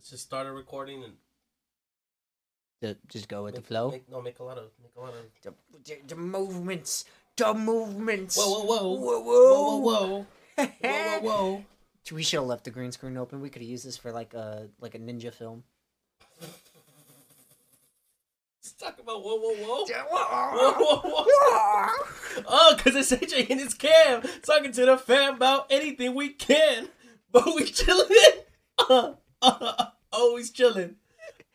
Let's just start a recording and Ju- Just go with the flow. Make, no, make a lot of make a lot of. The, the, the movements. The movements. Whoa, whoa, whoa, Whoa, whoa, whoa. whoa, whoa, whoa, whoa. We should have left the green screen open. We could have used this for like a like a ninja film. Let's talk about whoa, whoa, whoa. Whoa, Whoa, whoa. Oh, because it's AJ and his cam talking to the fam about anything we can. But we chilling. Uh, always chilling.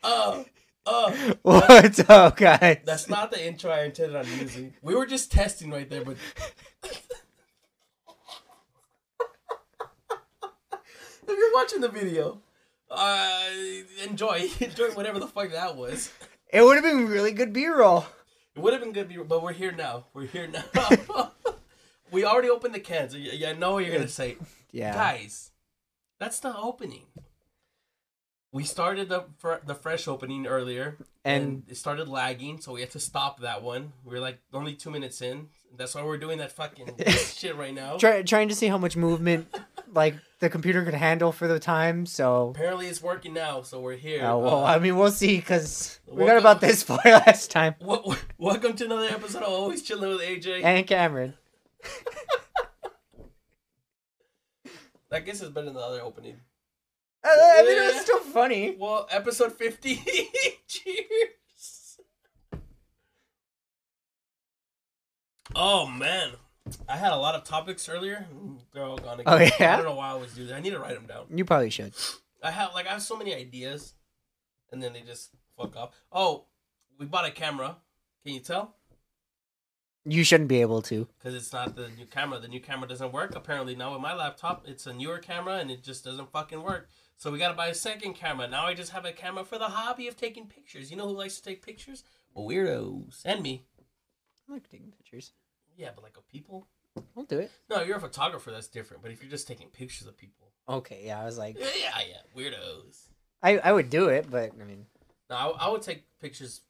Oh. uh. What's up, guys? That's not the intro I intended on using. We were just testing right there, but. if you're watching the video, uh, enjoy. Enjoy whatever the fuck that was. It would have been really good B-roll. It would have been good, B-roll, but we're here now. We're here now. we already opened the cans. I I know what you're gonna say, Yeah. guys. That's not opening. We started the fr- the fresh opening earlier, and, And it started lagging, so we had to stop that one. We were like only two minutes in. That's why we're doing that fucking shit right now. try, trying to see how much movement like the computer could handle for the time. So, Apparently, it's working now, so we're here. uh, well, Uh, I mean, we'll see because we got about this far last time. wel- welcome to another episode of Always Chilling with AJ. And Cameron. I guess it's better than the other opening. Uh, I mean, it was still funny. Well, episode 50. Cheers. Oh, man. I had a lot of topics earlier. They're all gone again. Oh, yeah? I don't know why I always do that. I need to write them down. You probably should. I have, like, I have so many ideas, and then they just fuck up. Oh, we bought a camera. Can you tell? You shouldn't be able to. Because it's not the new camera. The new camera doesn't work. Apparently, now with my laptop, it's a newer camera, and it just doesn't fucking work. So we gotta buy a second camera. Now I just have a camera for the hobby of taking pictures. You know who likes to take pictures? Weirdos. And me. I like taking pictures. Yeah, but like of people? I'll do it. No, you're a photographer, that's different. But if you're just taking pictures of people. Okay, yeah, I was like, Yeah, yeah, yeah. Weirdos. I, I would do it, but I mean, No, I, I would take pictures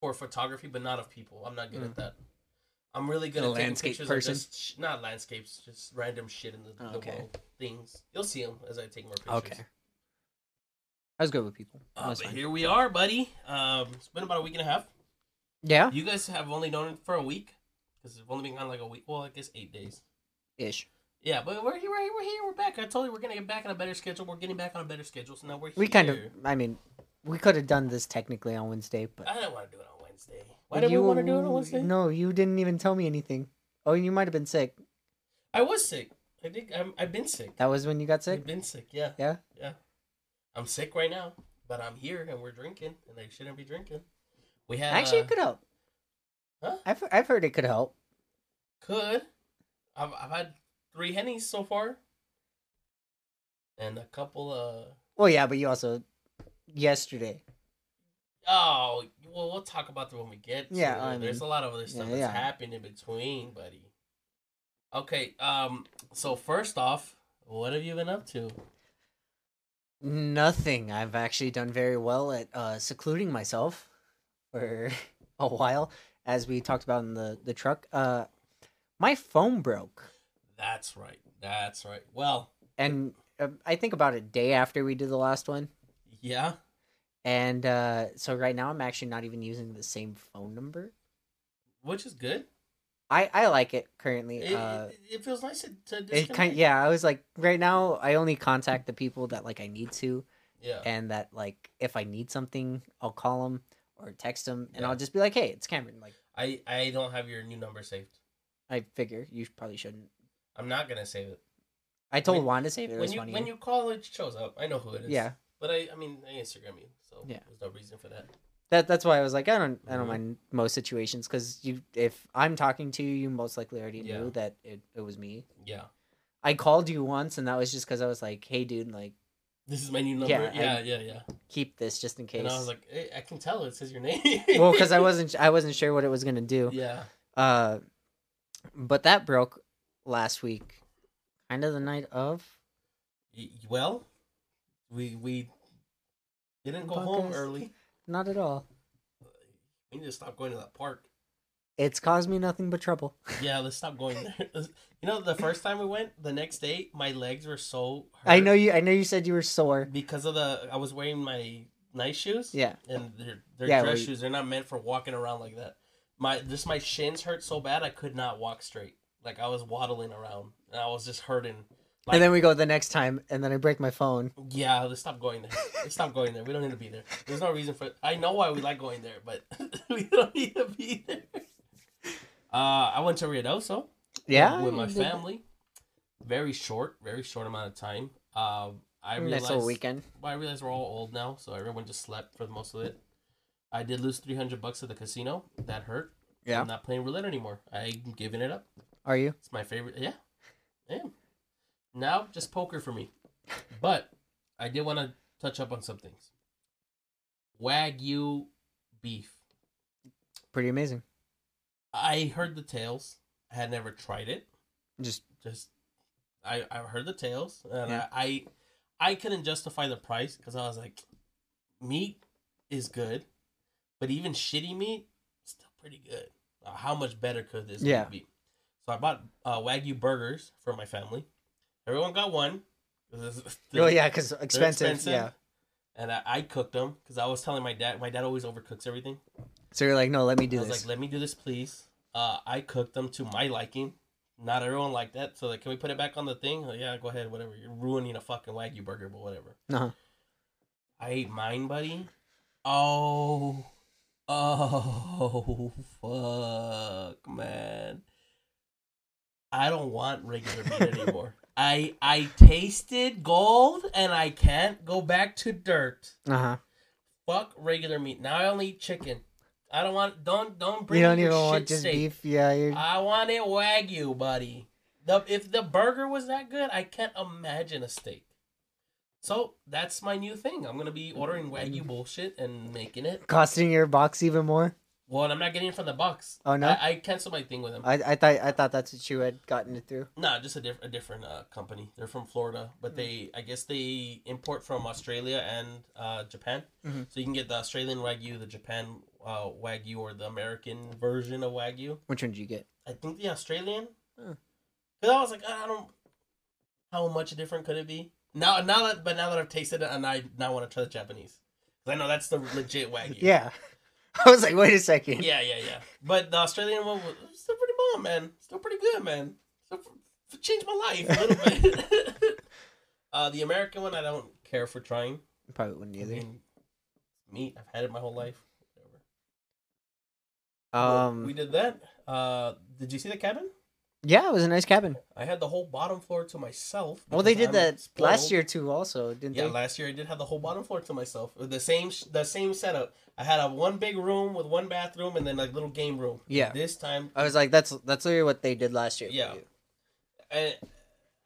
for photography, but not of people. I'm not good at mm. that. I'm really good at taking landscape pictures person? of just sh- not landscapes, just random shit in the, the Okay. world, things. You'll see them as I take more pictures. okay. I was good with people. Uh, but fine. here we are, buddy. Um, it's been about a week and a half. Yeah, You guys have only known it for a week because it's only been on like a week. Well, I guess eight days. ish. Yeah, but we're here. We're here. We're here. We're back. I told you we're gonna get back on a better schedule. We're getting back on a better schedule. So now we're We here. kind of, I mean, we could have done this technically on Wednesday, but I didn't want to do it on Wednesday. Why did we want to do it on Wednesday? No, you didn't even tell me anything. Oh, you might have been sick. I was sick. I think I'm, I've been sick. That was when you got sick. I've been sick. Yeah. Yeah. Yeah. I'm sick right now, but I'm here and we're drinking, and I shouldn't be drinking. We had Actually, uh, it could help. Huh? I've I've heard it could help. Could. I've, I've had three hennies so far. And a couple of. Well, yeah, but you also yesterday. Oh, well, we'll talk about that when we get to Yeah, it. I There's a lot of other stuff yeah, that's yeah. happened in between, buddy. Okay, um, so first off, what have you been up to? Nothing. I've actually done very well at uh, secluding myself for a while, as we talked about in the the truck. Uh, my phone broke, That's right. That's right. Well, and uh, I think about a day after we did the last one, yeah. and uh, so right now I'm actually not even using the same phone number. Which is good. I I like it currently. It, uh, it, feels nice to, to it kind yeah. I was like right now I only contact the people that like I need to. Yeah. and that like if I need something, I'll call them or text them, and Yeah. I'll just be like, "Hey, it's Cameron." Like I, I don't have your new number saved. I figure you probably shouldn't. I'm not gonna save it. I told When- Juan to save it. It when you when you call, it shows up. I know who it is. yeah, But I, I mean, I Instagram you, so Yeah. there's no reason for that. That that's why I was like, I don't I don't Mhm. mind most situations because you if I'm talking to you, you most likely already Yeah. knew that it, it was me. Yeah. I called you once, and that was just because I was like, "Hey, dude, like This is my new number. Yeah, Yeah, I- yeah, yeah. keep this just in case." And I was like, hey, I can tell it says your name. well, because I wasn't I wasn't sure what it was gonna do. Yeah. Uh, but that broke last week, kind of the night of. Y- Well, we we didn't go home Podcast. early. Not at all. We need to stop going to that park. It's caused me nothing but trouble. Yeah, let's stop going there. You know, the first time we went, the next day, my legs were so. I know you. I know you said you were sore. because of the. I was wearing my nice shoes. Yeah. and they're they're Yeah, dress well, shoes. They're not meant for walking around like that. My just my shins hurt so bad I could not walk straight. Like I was waddling around, and I was just hurting. Like, and then we go the next time, and then I break my phone. yeah, let's stop going there. Let's stop going there. We don't need to be there. There's no reason for. I know why we like going there, but we don't need to be there. Uh, I went to Ruidoso. Yeah, with my family. Very short, very short amount of time. Uh, I Nice realized little weekend. well, I realize we're all old now, so everyone just slept for the most of it. I did lose three hundred bucks at the casino. That hurt. Yeah. I'm not playing roulette anymore. I'm giving it up. Are you? It's my favorite. Yeah, I am. Now just poker for me. But I did want to touch up on some things. Wagyu beef. Pretty amazing. I heard the tales. I had never tried it. Just just I I heard the tales and Yeah. I, I I couldn't justify the price because I was like, meat is good, but even shitty meat is still pretty good. Uh, how much better could this Yeah. be? So I bought uh, wagyu burgers for my family. Everyone got one. oh yeah, because they're expensive. Yeah. And I, I cooked them because I was telling my dad. My dad always overcooks everything. So you're like, no, let me do I was this. like, let me do this, please. Uh, I cooked them to my liking. Not everyone liked that. So, like, can we put it back on the thing? Oh, yeah, go ahead, whatever. You're ruining a fucking Wagyu burger, but whatever. uh I ate mine, buddy. Oh. Oh, fuck, man. I don't want regular meat anymore. I I tasted gold and I can't go back to dirt. Uh huh. Fuck regular meat. Now I only eat chicken. I don't want don't don't bring You don't even shit want just steak. beef. Yeah, you're. I want it wagyu, buddy. The if the burger was that good, I can't imagine a steak. So that's my new thing. I'm gonna be ordering wagyu bullshit and making it. costing your box even more. Well, and I'm not getting it from the box. Oh, no? I, I canceled my thing with them. I, I thought I thought that's what you had gotten it through. No, just a, diff- a different uh, company. They're from Florida, but they I guess they import from Australia and uh, Japan. Mhm. So you can get the Australian wagyu, the Japan uh, wagyu, or the American version of wagyu. Which one did you get? I think the Australian. Huh. Because I was like, I don't. How much different could it be? Now, now that but now that I've tasted it, and I now want to try the Japanese. 'Cause I know that's the legit wagyu. Yeah. I was like, wait a second. Yeah, yeah, yeah. But the Australian one was still pretty bomb, man. Still pretty good, man. Still changed my life a little bit. uh, the American one, I don't care for trying. Probably wouldn't I either. mean, meat. I've had it my whole life. Whatever. Um. we did that. Uh, did you see the cabin? Yeah, it was a nice cabin. I had the whole bottom floor to myself. Well, they did I'm that last year too, also, didn't Yeah, they? last year I did have the whole bottom floor to myself. The same, the same setup. I had a one big room with one bathroom and then like little game room. Yeah. This time, I was like, that's that's literally what they did last year. Yeah. I,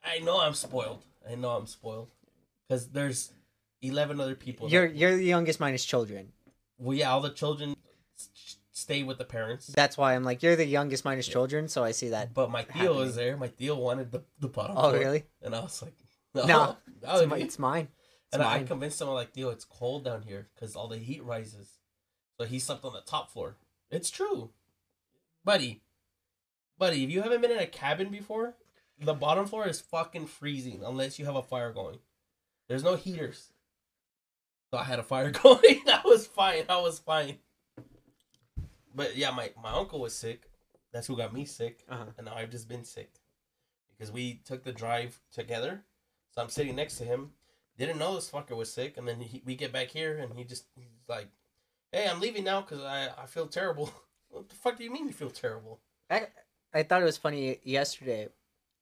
I know I'm spoiled. I know I'm spoiled because there's eleven other people. You're you're the youngest minus children. well, yeah, all the children stay with the parents. That's why I'm like, you're the youngest minus children, so I see that. But my Theo happening. was there. My Theo wanted the the bottom. Oh, floor. really? And I was like, no, No, It's, oh, mi- be- it's mine. It's And I convinced him, I'm like, Theo, it's cold down here because all the heat rises. So he slept on the top floor. It's true. Buddy. Buddy, if you haven't been in a cabin before, the bottom floor is fucking freezing unless you have a fire going. There's no heaters. So I had a fire going. I was fine. I was fine. But yeah, my, my uncle was sick. That's who got me sick. Uh-huh. And now I've just been sick. Because we took the drive together. So I'm sitting next to him. Didn't know this fucker was sick. And then he, we get back here and he just, he's like, hey, I'm leaving now because I, I feel terrible. what the fuck do you mean you feel terrible? I I thought it was funny yesterday.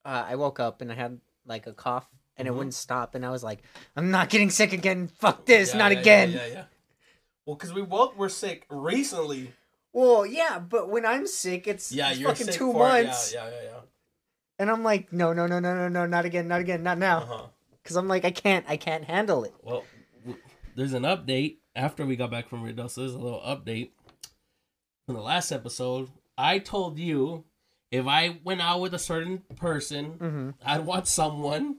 Uh, I woke up and I had like a cough and Mhm. it wouldn't stop, and I was like, I'm not getting sick again. Fuck this, Yeah, not yeah, again. Yeah, yeah, yeah. Well, because we both were sick recently. Well, yeah, but when I'm sick, it's, Yeah, it's you're fucking sick two for months, Yeah, yeah, yeah, yeah. and I'm like, no, no, no, no, no, no, not again, not again, not now, Uh-huh. because I'm like, I can't, I can't handle it. Well, there's an update after we got back from Ruidoso. There's a little update from the last episode. I told you if I went out with a certain person, Mm-hmm. I'd want someone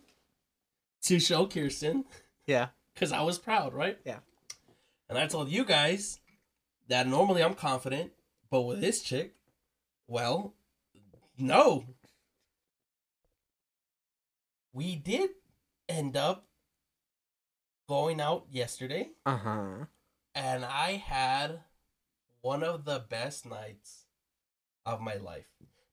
to show Kirsten Yeah, because I was proud, right? Yeah. And I told you guys that normally I'm confident, but with this chick, Well, no. We did end up going out yesterday, Uh huh. and I had one of the best nights of my life.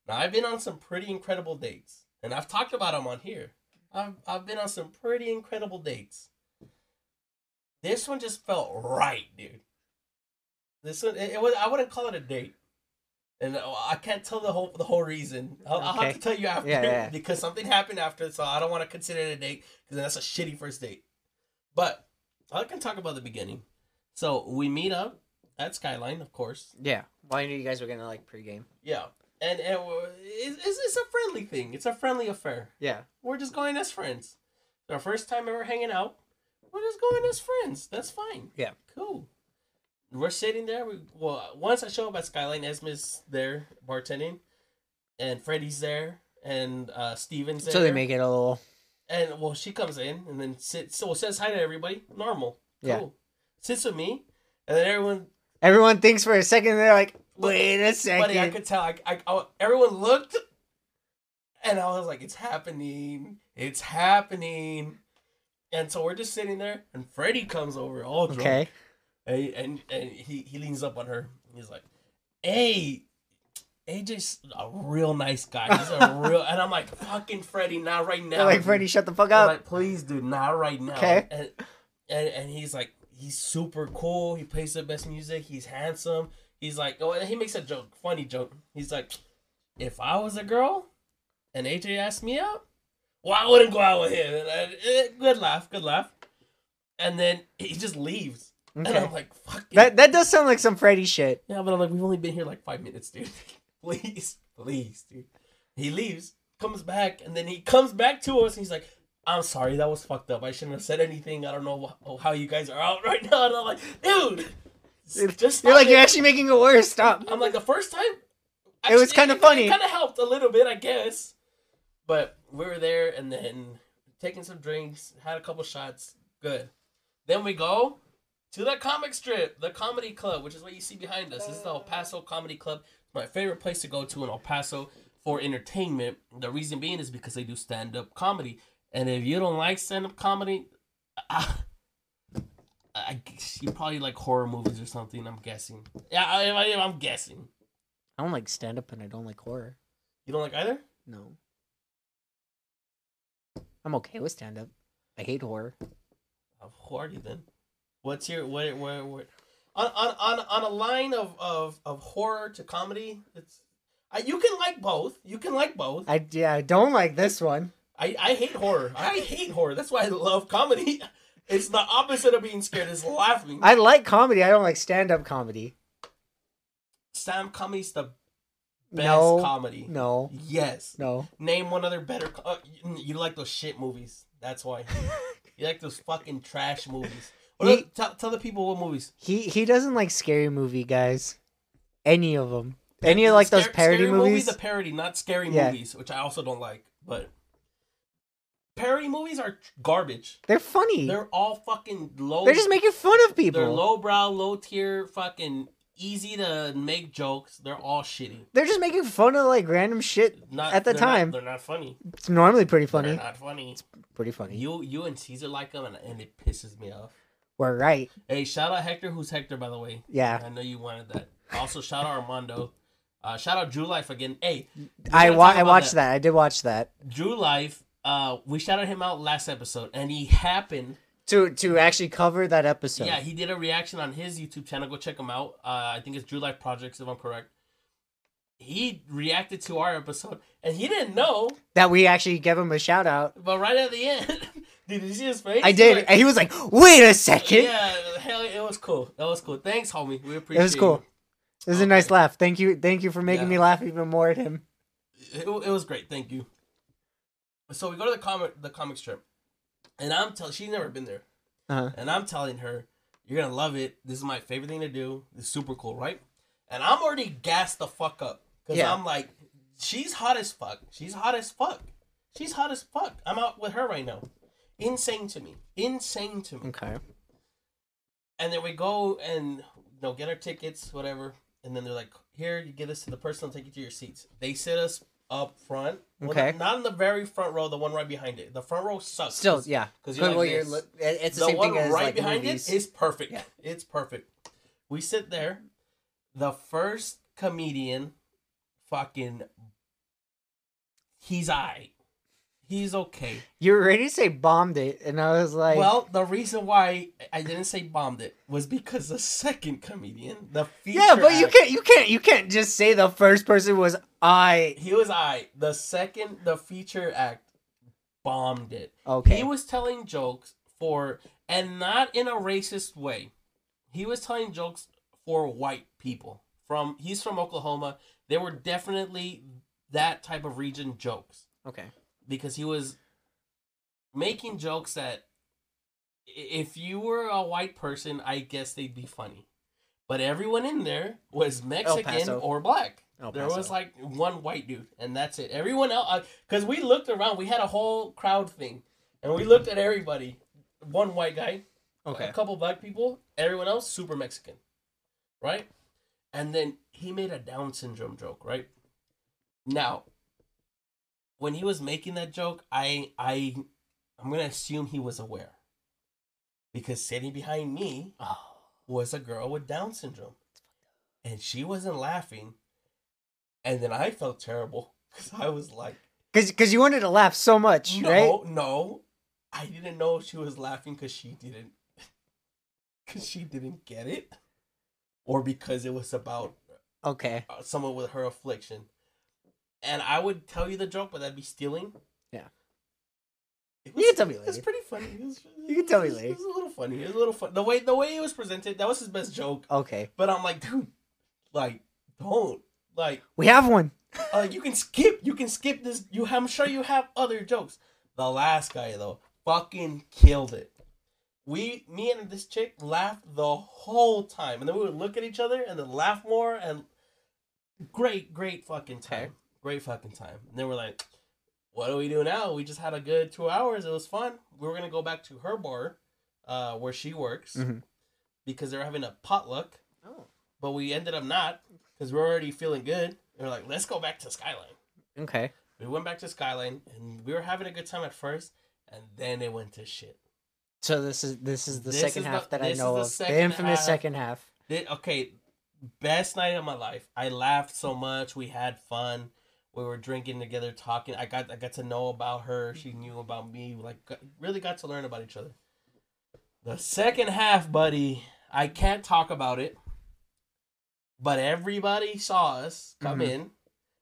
Now, I've been on some pretty incredible dates, and I've talked about them on here. I've, I've been on some pretty incredible dates. This one just felt right, dude. This one, it, it was. I wouldn't call it a date, and uh, I can't tell the whole the whole reason. I'll, I'll have to tell you after Yeah, yeah. because something happened after, so I don't want to consider it a date because that's a shitty first date. But I can talk about the beginning. So we meet up at Skyline, of course. Yeah. Well, I knew you guys were gonna like pregame. Yeah, and, and it's, it's, it's a friendly thing. It's a friendly affair. Yeah. We're just going as friends. It's our first time ever hanging out. We're just going as friends. That's fine. Yeah. Cool. We're sitting there. We, well, once I show up at Skyline, Esma's there bartending, and Freddie's there, and uh, Steven's there. So they make it a little. And well, she comes in and then sits. So says hi to everybody. Normal. Cool. Yeah. Sits with me, and then everyone Everyone thinks for a second they're like, wait a Buddy, I could tell. I, I, I- everyone looked, and I was like, "It's happening! It's happening!" And so we're just sitting there, and Freddie comes over, all drunk, Okay. And, and and he he leans up on her. He's like, "Hey." AJ's a real nice guy. He's a real, and I'm like, fucking Freddie, not right now. They're like, dude." Freddie, shut the fuck I'm up. like, please, dude, not right now. Okay. And, and and he's like, he's super cool. He plays the best music. He's handsome. He's like, oh, and he makes a joke, funny joke. He's like, if I was a girl, and AJ asked me out, well, I wouldn't go out with him. And I, eh, good laugh, good laugh. And then he just leaves, and I'm like, fuck it. That that does sound like some Freddy shit. Yeah, but I'm like, we've only been here like five minutes, dude. please, please, dude. He leaves, comes back, and then he comes back to us, and he's like, I'm sorry, that was fucked up. I shouldn't have said anything. I don't know wh- how you guys are out right now. And I'm like, dude, just stop You're like, it. you're actually making it worse. Stop. I'm like, the first time, It was kinda funny. It kind of helped a little bit, I guess. But we were there, and then taking some drinks, had a couple shots, good. Then we go to the comic strip, the comedy club, which is what you see behind us. This is the El Paso Comedy Club. It's my favorite place to go to in El Paso for entertainment. The reason being is because they do stand up comedy. And if you don't like stand up comedy, I, I, you probably like horror movies or something. I'm guessing. Yeah, I, I, I'm guessing. I don't like stand up and I don't like horror. You don't like either? No. I'm okay with stand up. I hate horror. Are you then? What's your what what what on on on, on a line of, of of horror to comedy? It's I, you can like both. You can like both. I yeah, I don't like this one. I I hate horror. I hate horror. That's why I love comedy. It's the opposite of being scared. It's laughing. I like comedy. I don't like stand up comedy. Sam comedy's the best No. comedy. No. Yes. No. Name one other better. Co- uh, you, you like those shit movies. That's why. you like those fucking trash movies. He- are- tell, tell the people what movies. He he doesn't like scary movie guys. Any of them. Any of like those parody scary movie, movies. the parody, not scary Yeah. movies, which I also don't like. But parody movies are garbage. They're funny. They're, They're all fucking low. They're just making fun of people. They're lowbrow, low tier, fucking easy to make jokes. They're all shitty. They're just making fun of like random shit. Not At the they're not- time. they're not funny. It's normally pretty They're funny. not funny. It's pretty funny. You you and Caesar like them, and, and it pisses me off. We're right. Hey, shout out Hector. Who's Hector, by the way? Yeah. I know you wanted that. Also, shout out Armando. Uh, shout out Drew Life again. Hey, I wa- I watched that. I did watch that. Drew Life. Uh, we shouted him out last episode, and he happened. To to actually cover that episode. Yeah, he did a reaction on his YouTube channel. Go check him out. Uh, I think it's Drew Life Projects, if I'm correct. He reacted to our episode, and he didn't know. That we actually gave him a shout out. But right at the end, did you see his face? I did. like- and he was like, wait a second. yeah, hell, it was cool. That was cool. Thanks, homie. We appreciate It It was cool. It was a nice laugh. Thank you. Thank you for making Yeah. me laugh even more at him. It, it was great. Thank you. So we go to the comic the comic strip, and I'm telling she's never been there, Uh-huh. and I'm telling her you're gonna love it. This is my favorite thing to do. It's super cool, right? And I'm already gassed the fuck up because Yeah. I'm like, she's hot as fuck. She's hot as fuck. She's hot as fuck. I'm out with her right now. Insane to me. Insane to me. Okay. And then we go and you know get our tickets, whatever. and then they're like, "Here, you give this to the person. I'll take you to your seats." They sit us up front. Well, Okay. not, in the very front row, the one right behind it. The front row sucks. Still, yeah. because you're like you're li- it's the, the same one thing as right like behind movies. it is perfect. Yeah. It's perfect. We sit there. The first comedian, fucking, he's I. He's okay. You were ready to say bombed it, and I was like, well, the reason why I didn't say bombed it was because the second comedian, the feature yeah, but you can't, you can't, you can't just say the first person was I. He was I. The second, the feature act bombed it. Okay, He was telling jokes for, and not in a racist way. He was telling jokes for white people. From he's from Oklahoma. They were definitely that type of region jokes okay, because he was making jokes that if you were a white person, I guess they'd be funny. But everyone in there was Mexican or black. There was like one white dude, and that's it. Everyone else, because uh, we looked around, we had a whole crowd thing, and we looked at everybody. One white guy, okay, a couple black people, everyone else super Mexican, right? And then he made a Down syndrome joke, right? Now, when he was making that joke, I I I'm gonna assume he was aware, because sitting behind me oh, was a girl with Down syndrome, and she wasn't laughing, and then I felt terrible because I was like, because because you wanted to laugh so much, no, right? no, I didn't know she was laughing because she didn't, because she didn't get it, or because it was about Okay, uh, someone with her affliction, and I would tell you the joke, but that'd be stealing. Yeah. It You can tell me was later. pretty funny. It was, You can tell me later. It was a little funny. It was a little fun. The way the way it was presented, that was his best joke. okay, But I'm like, dude, like, don't like, we have one. uh, you can skip, you can skip this. You, I'm sure you have other jokes. The last guy though, fucking killed it. We, me and this chick laughed the whole time, and then we would look at each other and then laugh more, and great, great fucking time. Great fucking time. And then we're like, what do we do now? We just had a good two hours. It was fun. We were gonna go back to her bar, uh, where she works, Mhm. because they were having a potluck Oh, but we ended up not because we're already feeling good. We are like, let's go back to Skyline. okay. We went back to Skyline and we were having a good time at first, and then it went to shit. So this is this is the This second is the- half that I know the of. The infamous half. second half. Okay, best night of my life. I laughed so much. We had fun. We were drinking together, talking. I got I got to know about her. She knew about me. Like got, really got to learn about each other. The second half, buddy, I can't talk about it. But everybody saw us come Mhm. in,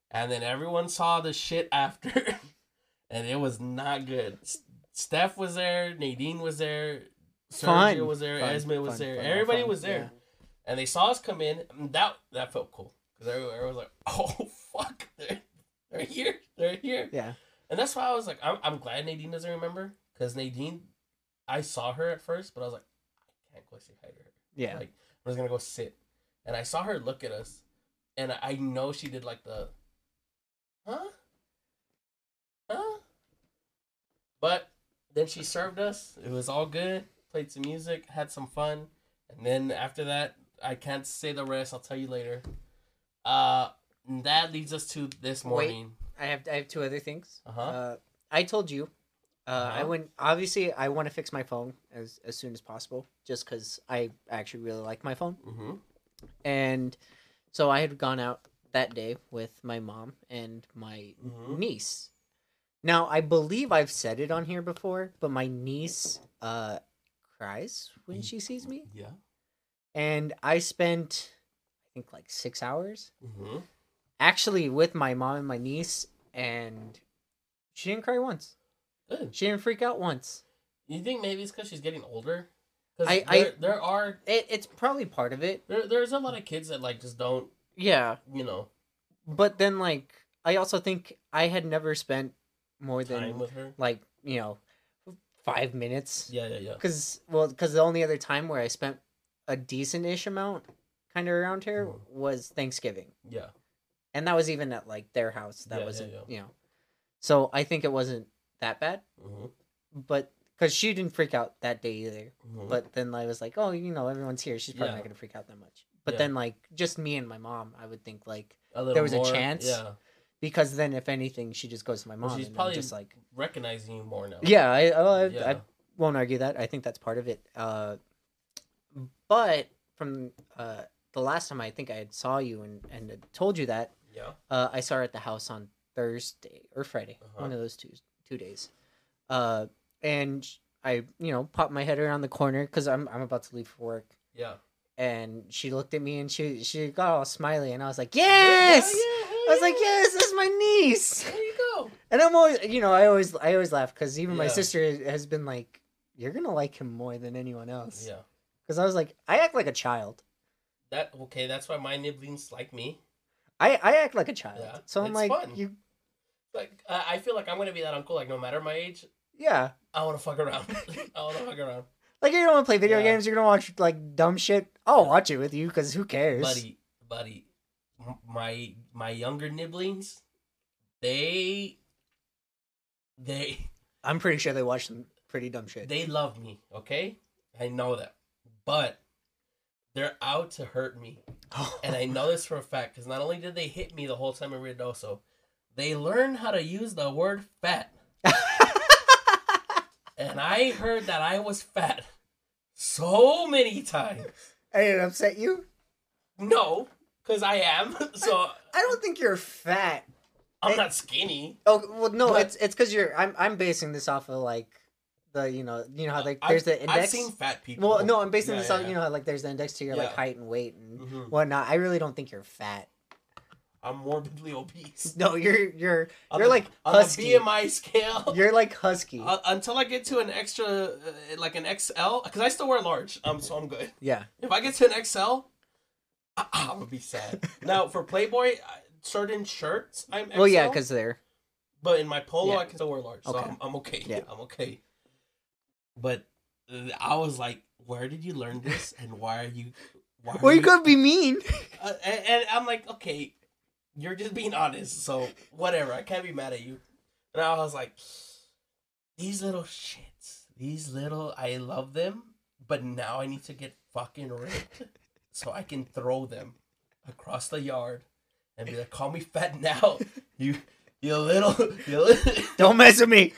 and then everyone saw the shit after, and it was not good. S- Steph was there, Nadine was there, Fun. Sergio was there, Fun, Esme was fun, there, fun, everybody was there yeah. and they saw us come in. And that that felt cool because everyone was like, "Oh fuck, they're, they're here, they're here." Yeah. And that's why I was like, I'm, I'm glad Nadine doesn't remember because Nadine, I saw her at first, but I was like, I can't go say hi to her. Yeah. Like I was gonna go sit, and I saw her look at us, and I know she did like the, huh, huh, but then she served us. It was all good. Played some music, had some fun, and then after that, I can't say the rest. I'll tell you later. Uh, and that leads us to this Wait. morning. I have I have two other things. Uh-huh. Uh, I told you. Uh, I Uh-huh. went. Obviously, I want to fix my phone as as soon as possible, just because I actually really like my phone. Mm-hmm. And so I had gone out that day with my mom and my Mhm. niece. Now I believe I've said it on here before, but my niece uh cries when she sees me, Yeah. and I spent I think like six hours Mm-hmm. Actually with my mom and my niece, and she didn't cry once. Good. She didn't freak out once. You think maybe it's because she's getting older? 'Cause I- I- there, there are It, it's probably part of it. there, there's a lot of kids that like just don't Yeah, you know but then like I also think I had never spent more than time with her. like you know five minutes Yeah, yeah, yeah. because well because the only other time where I spent a decent ish amount kind of around here Mhm. was Thanksgiving, Yeah. And that was even at like their house. That Yeah, yeah, wasn't yeah. you know, so I think it wasn't that bad, Mm-hmm. but because she didn't freak out that day either. Mm-hmm. But then I was like, oh, you know, everyone's here. She's probably Yeah. not gonna freak out that much. But Yeah. then like just me and my mom, I would think like A little There was a more, chance? Yeah, because then if anything, she just goes to my mom she's and probably- just like recognizing you more now. yeah, I, I, I, Yeah. I won't argue that. I think that's part of it. Uh, but from uh, the last time I think I had saw you and and had told you that yeah. uh, I saw her at the house on Thursday or Friday, Uh-huh. one of those two two days. Uh, and I, you know, popped my head around the corner because I'm I'm about to leave for work, Yeah. and she looked at me and she she got all smiley, and I was like, yes. Yeah, yeah, I was like, yes, this is my niece. There you go. And I'm always, you know, I always, I always laugh because even my sister has been like, "You're gonna like him more than anyone else." Yeah. Because I was like, I act like a child. That okay. That's why my nibblings like me. I, I act like a child. Yeah, so I'm it's like, fun. you, Like uh, I feel like I'm gonna be that uncle. Like no matter my age, yeah. I want to fuck around. I want to fuck around, Like you don't want to play video Yeah. games. You're gonna watch like dumb shit. I'll watch it with you because who cares? buddy. Buddy, my my younger nibblings, they, they, I'm pretty sure they watch some pretty dumb shit. they love me. Okay, I know that, but they're out to hurt me. And I know this for a fact because not only did they hit me the whole time in Ruidoso, they learned how to use the word fat. And I heard that I was fat so many times. and it upset you? No, because I am. So I don't think you're fat. I'm It- not skinny. Oh well, no, But- it's it's because you're. I'm I'm basing this off of like the you know you know how like I've- there's the index. I've seen fat people. Well, no, I'm basing Yeah, this yeah, off. yeah. You know, how, like there's the index to your like height and weight and Mhm. whatnot. I really don't think you're fat. I'm morbidly obese. No, you're you're On you're the- like on husky. the BMI scale. You're like husky. Uh, until I get to an extra, uh, like an XL, because I still wear large, um, so I'm good. yeah. If I get to an XL, I- I'm gonna be sad. now for Playboy, certain shirts, I'm XL, Well, yeah, because they're but in my polo, Yeah. I can still wear large, so Okay. I'm, I'm okay. Yeah. I'm okay. But uh, I was like, where did you learn this, and why are you? Why are well, you could be mean. Uh, and, and I'm like, okay, you're just being honest, so whatever. I can't be mad at you. And I was like, these little shits, these little, I love them, but now I need to get fucking ripped so I can throw them across the yard and be like, call me fat now, you, you little, you little. Don't mess with me.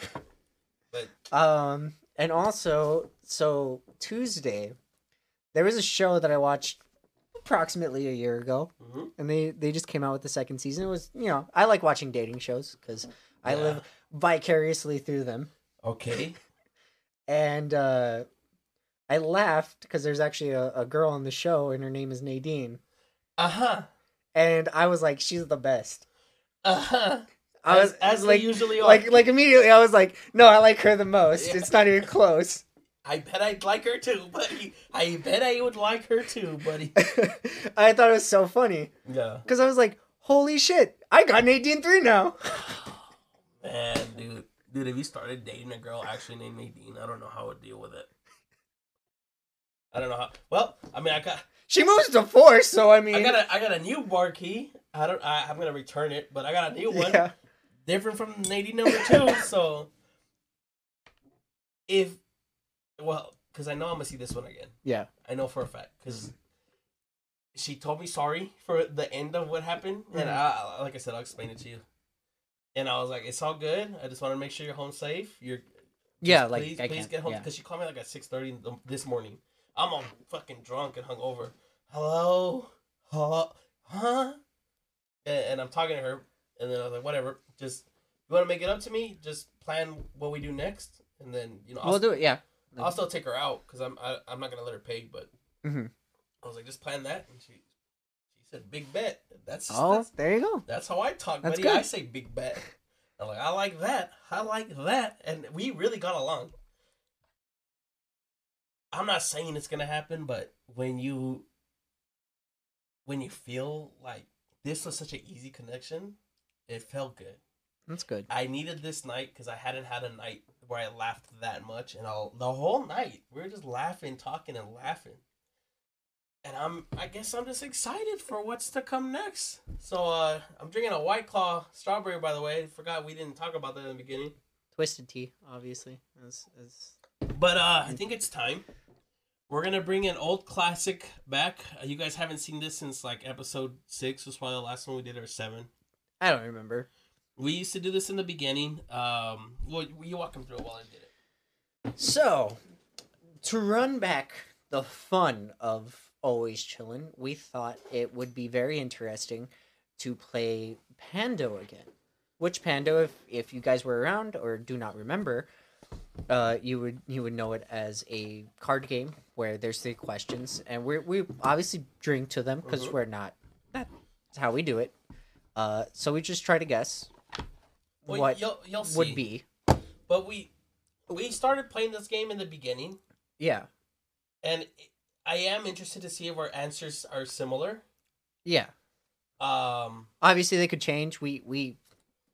But Um, and also, so Tuesday, there was a show that I watched approximately a year ago, Mhm. and they they just came out with the second season. It was you know I like watching dating shows because I Yeah. live vicariously through them, okay, and uh, I laughed because there's actually a, a girl on the show, and her name is Nadine, uh huh, and I was like, she's the best. uh huh. I was as, as like, they usually are. like, like immediately, I was like, no, I like her the most. Yeah. It's not even close. I bet I'd like her too, buddy. I bet I would like her too, buddy. I thought it was so funny. Yeah. Because I was like, holy shit, I got an 18 3 now. Man, dude, dude, if you started dating a girl actually named Nadine, I don't know how I would deal with it. I don't know how. Well, I mean, I got, She moves to force, so I mean. I got a, I got a new bar key. I don't, I, I'm gonna return it, but I got a new one, yeah. Different from lady number two. so, if, well, because I know I'm gonna see this one again. Yeah. I know for a fact because she told me sorry for the end of what happened, and Mhm. I, like I said, I'll explain it to you. And I was like, "It's all good. I just want to make sure you're home safe. You're Yeah, like, please, I please get home yeah. because she called me like at six thirty this morning. I'm all fucking drunk and hungover. Hello, hello, huh? And, and I'm talking to her, and then I was like, "Whatever. Just you want to make it up to me? Just plan what we do next, and then you know I'll, We'll do it, yeah. I'll still take her out because I'm I, I'm not gonna let her pay, but." Mhm. I was like, just plan that, and she she said, "Big bet." That's Oh, that's, there you go. that's how I talk, That's buddy. good. I say big bet. I'm like, I like that. I like that, and we really got along. I'm not saying it's gonna happen, but when you when you feel like this was such an easy connection, it felt good. That's good. I needed this night because I hadn't had a night where I laughed that much, and all the whole night we were just laughing, talking, and laughing. And I'm, I guess I'm just excited for what's to come next. So uh, I'm drinking a White Claw strawberry, by the way. Forgot we didn't talk about that in the beginning. Twisted tea, obviously. As, as... But uh, I think it's time. We're gonna bring an old classic back. Uh, you guys haven't seen this since like episode six was probably the last one we did or seven. I don't remember. We used to do this in the beginning. Um, well, you walk them through it while I did it. So, to run back the fun of Always Chillin', we thought it would be very interesting to play Pando again. Which Pando, if, if you guys were around or do not remember, uh, you would you would know it as a card game where there's three questions, and we we obviously drink to them because Mhm. we're not. That's how we do it. Uh, so we just try to guess Well, what you'll, you'll see. would be. But we we started playing this game in the beginning, Yeah, and I am interested to see if our answers are similar. yeah. Um, obviously they could change. We we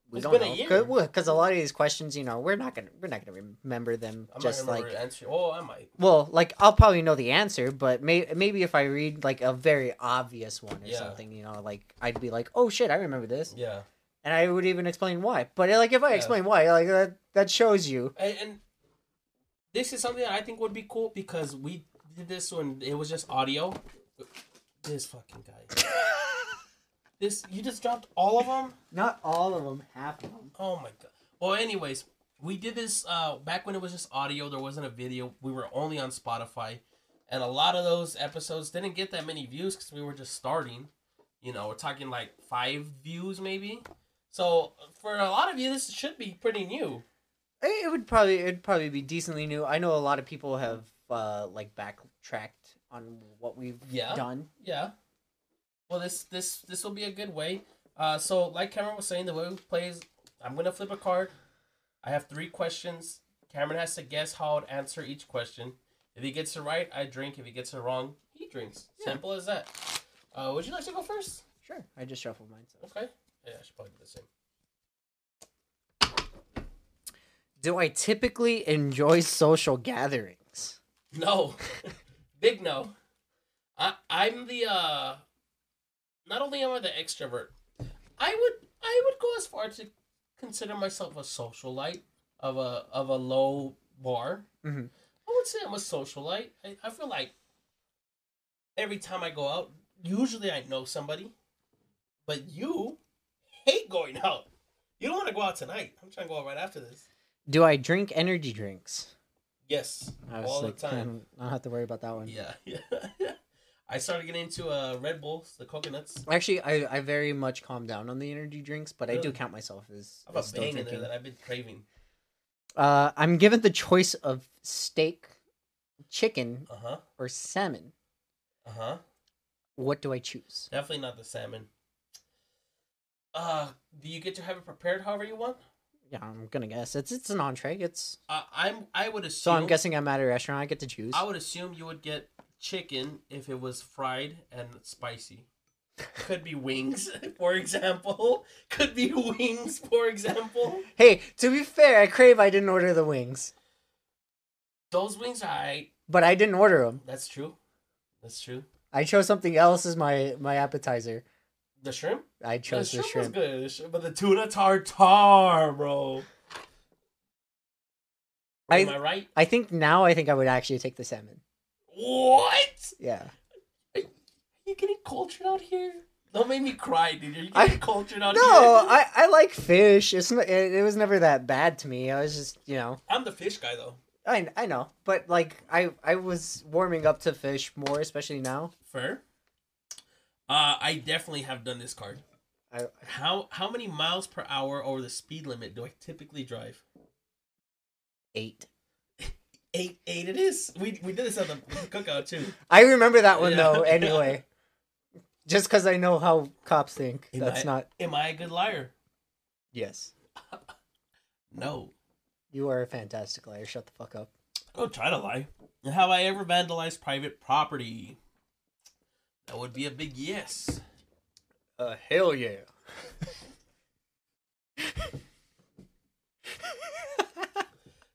we It's don't been a know year. because a lot of these questions, you know, we're not gonna we're not gonna remember them. I'm just not like answer. Oh, I might. well, like I'll probably know the answer, but may, maybe if I read like a very obvious one or Yeah. something, you know, like I'd be like, oh shit, I remember this, Yeah. and I would even explain why. But like if I Yeah. explain why, like that that shows you. And, and this is something that I think would be cool because we did this when it was just audio. This fucking guy. this you just dropped all of them. Not all of them, half of them. Oh my god. Well, anyways, we did this uh back when it was just audio. There wasn't a video. We were only on Spotify, and a lot of those episodes didn't get that many views because we were just starting. You know, we're talking like five views maybe. So for a lot of you, this should be pretty new. It it would probably it'd probably be decently new. I know a lot of people have uh like backtracked on what we've Yeah. done. Yeah. Well, this this this will be a good way. Uh, so like Cameron was saying, the way we play is I'm gonna flip a card. I have three questions. Cameron has to guess how to answer each question. If he gets it right, I drink. If he gets it wrong, he drinks. Yeah. Simple as that. Uh, would you like to go first? Sure, I just shuffled mine. So. Okay. Yeah, I should probably do the same. Do I typically enjoy social gatherings? No, big no. I I'm the uh. Not only am I the extrovert, I would I would go as far to consider myself a socialite of a of a low bar. Mhm. I would say I'm a socialite. I, I feel like every time I go out, usually I know somebody, but you hate going out. You don't want to go out tonight. I'm trying to go out right after this. Do I drink energy drinks? Yes, all like, the time. I don't have to worry about that one. Yeah, yeah. I started getting into uh, Red Bulls, the coconuts. Actually, I, I very much calmed down on the energy drinks, but I do count myself as, I have as a bang in there that I've been craving. Uh, I'm given the choice of steak, chicken, Uh huh. or salmon. Uh huh. What do I choose? Definitely not the salmon. Uh, do you get to have it prepared however you want? Yeah, I'm gonna guess it's it's an entree. It's Uh, I'm. I would assume. so I'm guessing I'm at a restaurant. I get to choose. I would assume you would get chicken if it was fried and spicy. Could be wings, for example. Could be wings, for example. Hey, to be fair, I crave. I didn't order the wings, Those wings, I. but I didn't order them. That's true. That's true. I chose something else as my my appetizer. The shrimp. I chose the shrimp, shrimp. was good, but the tuna tartare, bro. Am I I right? I think now I think I would actually take the salmon. What? Yeah. Are you getting cultured out here? Don't make me cry, dude. Are you I- getting cultured out No, here? I, I like fish. It's not, it, it was never that bad to me. I was just you know I'm the fish guy though. I I know, but like I I was warming up to fish more, especially now. Fair. Uh, I definitely have done this card. I How how many miles per hour over the speed limit do I typically drive? eight. Eight, eight. It is. We we did this at the cookout too. I remember that one Yeah. though. Anyway, just because I know how cops think. Am That's I- not. Am I a good liar? Yes, No. you are a fantastic liar. Shut the fuck up. Go try to lie. Have I ever vandalized private property? That would be a big yes. Uh, hell yeah.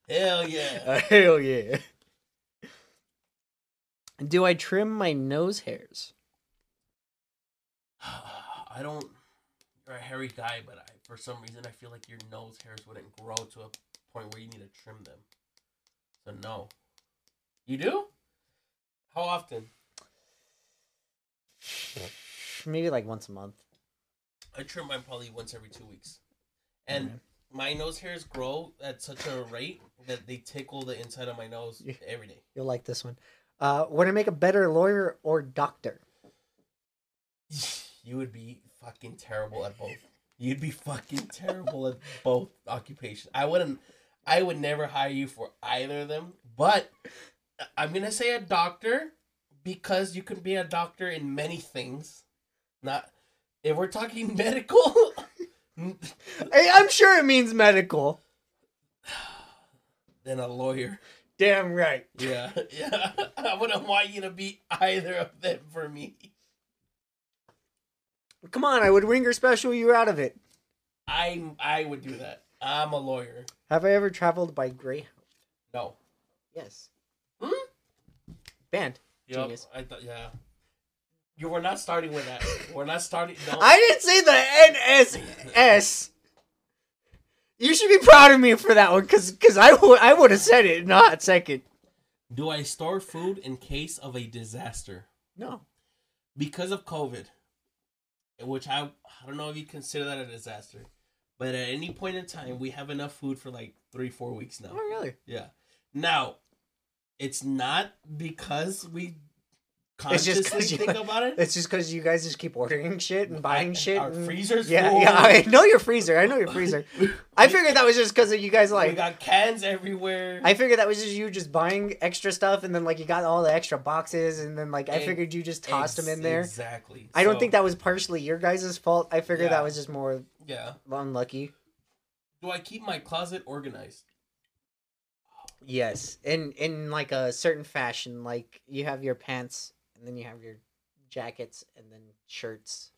Hell yeah. Uh, hell yeah. Do I trim my nose hairs? I don't. You're a hairy guy, but I, for some reason, I feel like your nose hairs wouldn't grow to a point where you need to trim them. So no. You do? How often? Maybe like once a month. I trim mine probably once every two weeks, and Mhm. My nose hairs grow at such a rate that they tickle the inside of my nose every day. You'll like this one. Uh, would I make a better lawyer or doctor? You would be fucking terrible at both. You'd be fucking terrible at both occupations. I wouldn't. I would never hire you for either of them. But I'm gonna say a doctor because you can be a doctor in many things. Not if we're talking medical. I'm sure it means medical. then a lawyer. Damn right. Yeah, yeah. I wouldn't want you to be either of them for me. Come on, I would ringer special you out of it. I I would do that. I'm a lawyer. Have I ever traveled by Greyhound? No. Yes. Hmm? Band. Yep, Genius. I thought yeah. You were not starting with that. We're not starting. No. I didn't say the NSS. You should be proud of me for that one, cause, cause I would, I would have said it not second. Do I store food in case of a disaster No. because of COVID? Which I I don't know if you consider that a disaster, but at any point in time, we have enough food for like three four weeks now. Oh really? Yeah. Now, it's not because we It's just consciously you- think about it. It's just because you guys just keep ordering shit and buying I- shit. Our and- freezer's Yeah, full. yeah. I know your freezer. I know your freezer. I figured that was just because you guys like. we got cans everywhere. I figured that was just you just buying extra stuff, and then like you got all the extra boxes, and then like I Ex- figured you just tossed them in there. Exactly. I don't So, think that was partially your guys' fault. I figured Yeah. that was just more Yeah. unlucky. Do I keep my closet organized? Yes, in in like a certain fashion, like you have your pants, and then you have your jackets, and then shirts.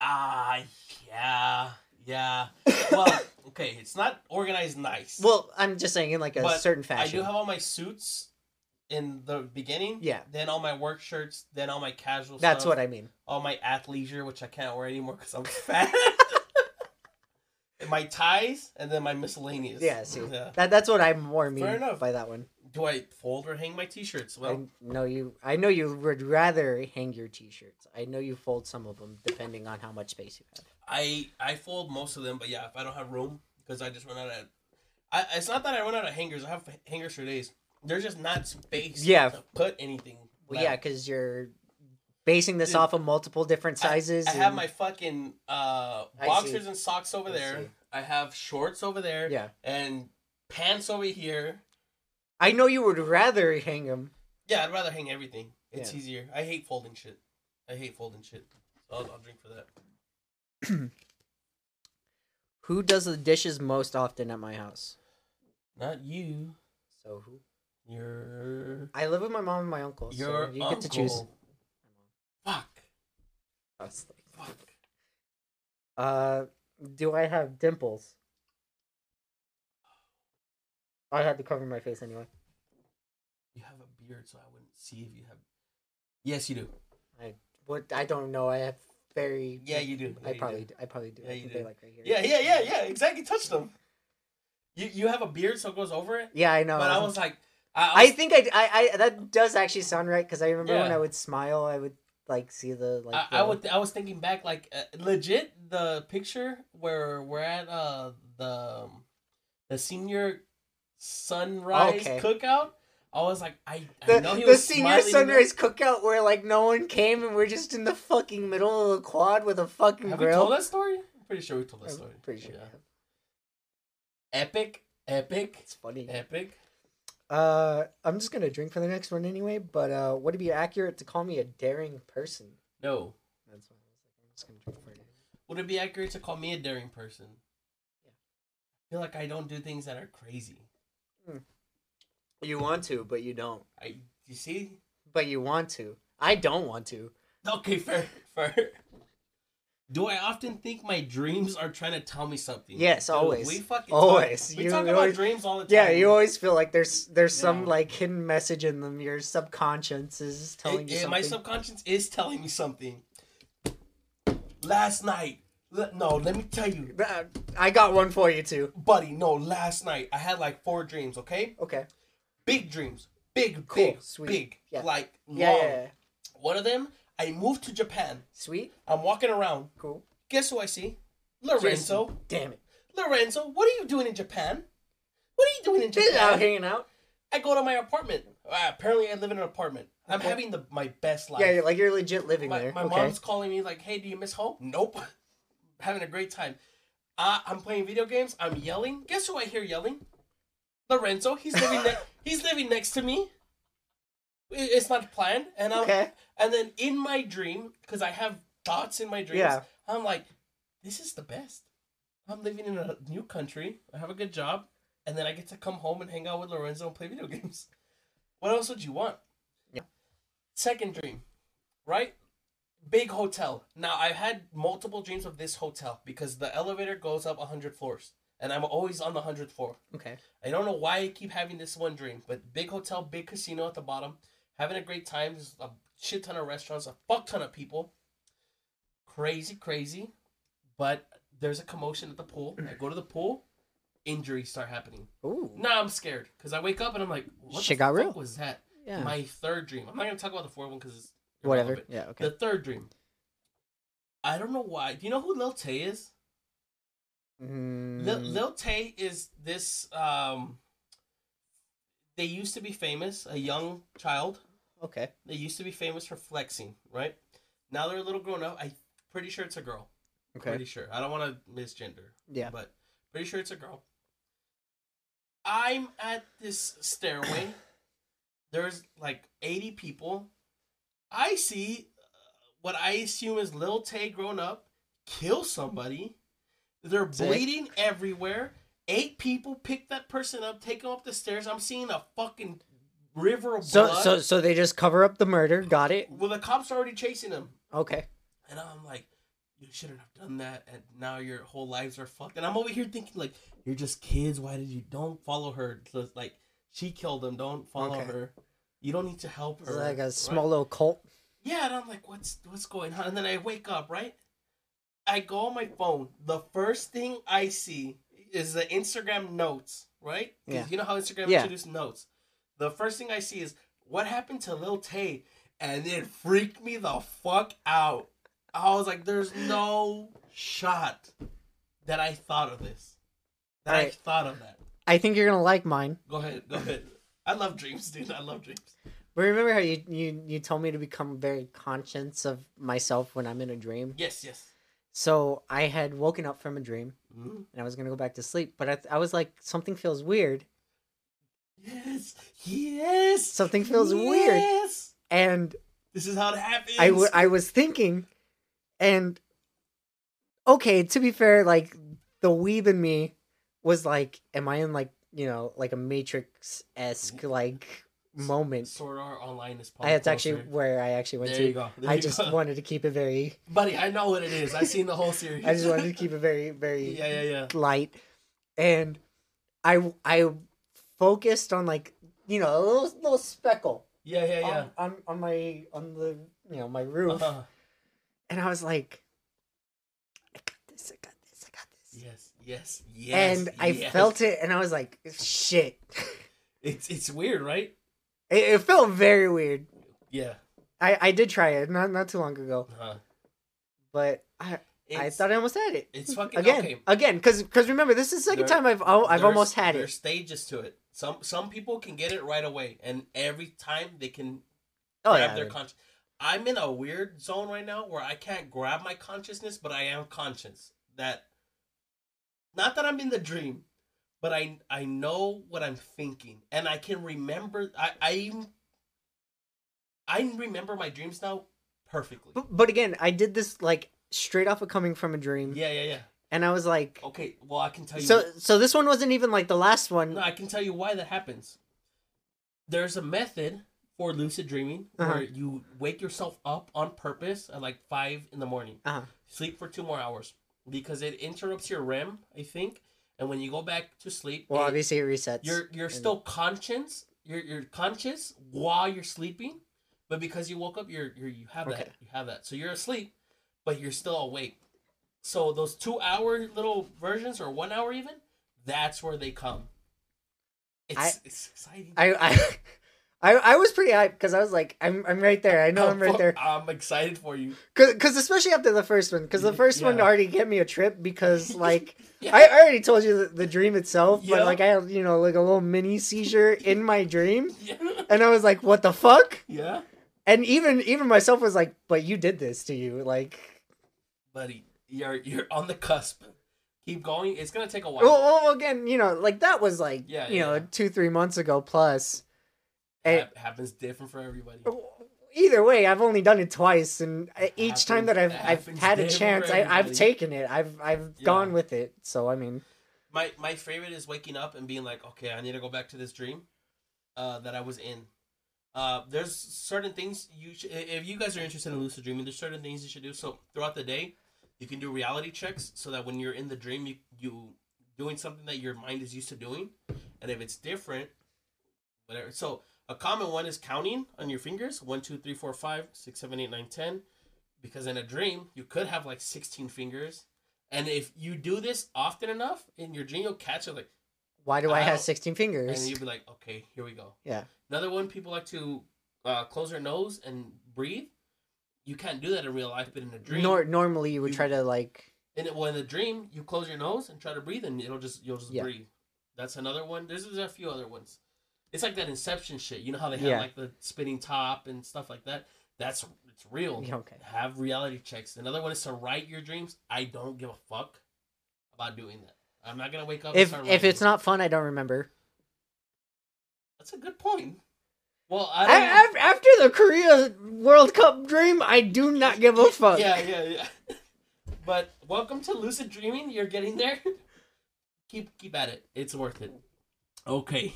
Ah, yeah, yeah. Well, okay, it's not organized nice. Well, I'm just saying in like a But certain fashion. I do have all my suits in the beginning. Yeah. Then all my work shirts. Then all my casual. That's stuff, what I mean. All my athleisure, which I can't wear anymore because I'm fat. And my ties, and then my miscellaneous. Yeah, see, Yeah. that that's what I'm more mean Fair enough. by that one. Do I fold or hang my t-shirts? Well, I know you. I know you would rather hang your t-shirts. I know you fold some of them depending on how much space you have. I I fold most of them, but yeah, if I don't have room, because I just run out of. I, it's not that I run out of hangers. I have hangers for days. There's just not space. Yeah. To put anything. Well, yeah, because you're basing this Dude, off of multiple different sizes. I have and- my fucking uh I boxers and socks over I there. see. I have shorts over there. Yeah, And pants over here. I know you would rather hang them. Yeah, I'd rather hang everything. It's Yeah. easier. I hate folding shit. I hate folding shit. So I'll, I'll drink for that. Who does the dishes most often at my house? Not you. So who? Your I live with my mom and my uncle. your so you get to choose. uncle. Fuck. Fuck. Uh, do I have dimples? I had to cover my face anyway. You have a beard, so I wouldn't see if you have. Yes, you do. I what I don't know. I have very. Yeah, you do. I you probably. do. I probably do. Yeah, you do. like right here. Yeah, yeah, yeah, yeah. Exactly. Touch them. You you have a beard, so it goes over it. Yeah, I know. But I was like, I, I I think I, I, I that does actually sound right because I remember when I would smile, I would like see the like. I, I would I was thinking back like uh, legit the picture where we're at uh the um, the senior sunrise Okay. cookout. I was like I, I The, know he the was senior sunrise cookout where like no one came and we're just in the fucking middle of the quad with a fucking Have we told that story? I'm pretty sure we told that I'm story. pretty sure. Yeah. Epic, epic, It's funny. epic. Uh, I'm just gonna drink for the next one anyway. But uh, would it be accurate to call me a daring person? No. That's why I was like, I'm just gonna drink for it. Would it be accurate to call me a daring person? Yeah. I feel like I don't do things that are crazy. Hmm. You want to, but you don't. I you see? But you want to. I don't want to. Okay, fair, fair. Do I often think my dreams are trying to tell me something? Yes, Dude, always. We fucking Always. Talk, we You talk about always- dreams all the time. Yeah, you always feel like there's there's some like hidden message in them. Your subconscious is telling It- you eh, it- something. my subconscious is telling me something. Last night, no, let me tell you, I got one for you too. buddy. No, last night I had like four dreams. Okay, Okay. big dreams, big, Cool, big, sweet. big, Yeah. like long. Yeah, yeah, yeah. One of them, I moved to Japan. Sweet. I'm walking around. Cool. Guess who I see? Lorenzo. Jason. Damn it. Lorenzo, what are you doing in Japan? What are you doing in Just out Japan? hanging out. I go to my apartment. Uh, apparently, I live in an apartment. I'm Okay. having the my best life. Yeah, like you're legit living my, there. my okay. mom's calling me like, "Hey, do you miss home?" Nope. Having a great time. Uh, I'm playing video games. I'm yelling. Guess who I hear yelling? Lorenzo. He's living. Ne- he's living next to me. It's not planned, and I'm, Okay. and then in my dream, because I have thoughts in my dreams, Yeah. I'm like, this is the best. I'm living in a new country. I have a good job, and then I get to come home and hang out with Lorenzo and play video games. What else would you want? Yeah. Second dream, right? Big hotel. Now I've had multiple dreams of this hotel because the elevator goes up hundred floors, and I'm always on the hundredth floor. Okay. I don't know why I keep having this one dream, but big hotel, big casino at the bottom, having a great time. There's a shit ton of restaurants, a fuck ton of people. Crazy, crazy. But there's a commotion at the pool. I go to the pool, injuries start happening. Ooh. Now I'm scared because I wake up and I'm like, what Shit the got fuck real. was that? Yeah. My third dream. I'm not gonna talk about the fourth one because it's Whatever. irrelevant. Yeah. Okay. The third dream. I don't know why. Do you know who Lil Tay is? Mm, Lil, Lil Tay is this. Um, they used to be famous. A young child. okay. They used to be famous for flexing, right? Now they're a little grown up. I'm pretty sure it's a girl. Okay. Pretty sure. I don't want to misgender, Yeah. but pretty sure it's a girl. I'm at this stairway. There's like 80 people. I see uh, what I assume is Lil Tay grown up kill somebody. They're Sick. bleeding everywhere. Eight people pick that person up, take him up the stairs. I'm seeing a fucking river of So blood. so so they just cover up the murder. Got it. well, the cops are already chasing them. Okay. And I'm like, you shouldn't have done that. And now your whole lives are fucked. And I'm over here thinking, like, you're just kids. Why did you? Don't follow her. So like, she killed them. Don't follow Okay. her. You don't need to help her. like a right? small little cult. Yeah, and I'm like, what's what's going on? And then I wake up, right? I go on my phone. The first thing I see is the Instagram notes, right? Yeah. You know how Instagram Yeah. introduced notes. The first thing I see is what happened to Lil Tay, and it freaked me the fuck out. I was like, there's no shot that I thought of this. That I thought of that. I think you're gonna like mine. Go ahead, go ahead. I love dreams, dude. I love dreams. But remember how you, you you told me to become very conscious of myself when I'm in a dream. Yes, yes. So I had woken up from a dream Mhm. and I was gonna go back to sleep, but I, I was like, something feels weird, Yes, yes. Something feels weird. Yes. and This is how it happens. I, w- I was thinking, and okay, to be fair, like the weeb in me was like, am I in like you know like a Matrix esque like moment? Sword Art Online is. I, that's actually where I actually went There to. you go. There I you just go. wanted to keep it very. buddy. I know what it is. I've seen the whole series. I just wanted to keep it very very yeah, yeah, yeah. light, and I I focused on like you know a little little speckle Yeah, yeah, yeah. on, on on my on the you know my roof, Uh-huh. and I was like, I got this, I got this, I got this. Yes, yes, and I yes. felt it, and I was like, "Shit!" It's it's weird, right? it, it felt very weird. Yeah. I I did try it not not too long ago, Uh-huh. but I I thought I almost had it it's fucking again okay. again because because remember this is the second There- time I've oh, I've almost had it. There's stages to it. Some some people can get it right away, and every time they can Oh grab yeah, their conscious. I'm in a weird zone right now where I can't grab my consciousness, but I am conscious that not that I'm in the dream, but I I know what I'm thinking, and I can remember. I I I remember my dreams now perfectly. but, but again I did this like straight off of coming from a dream, Yeah, yeah, yeah. and I was like, Okay, well I can tell you. so so this one wasn't even like the last one. No, I can tell you why that happens. There's a method for lucid dreaming Uh-huh. where you wake yourself up on purpose at like five in the morning, Uh-huh. sleep for two more hours because it interrupts your REM, I think, and when you go back to sleep, Well, it- obviously it resets. you're you're still conscious. You're you're conscious while you're sleeping, but because you woke up, you're, you're you have that you have that. So you're asleep, but you're still awake. So those two hour little versions or one hour even, that's where they come. It's I- it's exciting. I I I, I was pretty hyped because I was like, I'm, I'm right there. I know I'm right there. I'm excited for you. Because especially after the first one, because the first one already gave me a trip because like Yeah. I, I already told you the, the dream itself, Yeah. but like I had you know like a little mini seizure in my dream, Yeah. and I was like, what the fuck? yeah. And even even myself was like, but you did this to you, like. Buddy, you're you're on the cusp. Keep going. It's gonna take a while. Well, well, again, you know, like that was like Yeah, you yeah, know two three months ago plus. And Hap- happens different for everybody. either way, I've only done it twice, and I- each time that I've I've had a chance, I, I've taken it. I've I've Yeah. gone with it. So I mean, My my favorite is waking up and being like, okay, I need to go back to this dream uh, that I was in. Uh, there's certain things you should, if you guys are interested in lucid dreaming, there's certain things you should do. So throughout the day, you can do reality checks so that when you're in the dream, you you doing something that your mind is used to doing, and if it's different, whatever. So a common one is counting on your fingers one, two, three, four, five, six, seven, eight, nine, ten. Because in a dream, you could have like 16 fingers. And if you do this often enough in your dream, you'll catch it like, why do I, I have don't- sixteen and fingers? you'll be like, okay, here we go. Yeah. Another one, people like to uh, close their nose and breathe. You can't do that in real life, but in a dream, Nor normally you would you- try to like in it, well, in the dream, you close your nose and try to breathe, and it'll just you'll just Yeah. breathe. That's another one. There's, there's a few other ones. It's like that Inception shit. You know how they have Yeah. like the spinning top and stuff like that. That's it's real. Yeah, okay. Have reality checks. Another one is to write your dreams. I don't give a fuck about doing that. I'm not gonna wake up. and if start if it's not fun, I don't remember. that's a good point. Well, I af- after the Korea World Cup dream, I do not give a fuck. Yeah, yeah, yeah. But welcome to lucid dreaming. You're getting there. keep keep at it. It's worth it. Okay.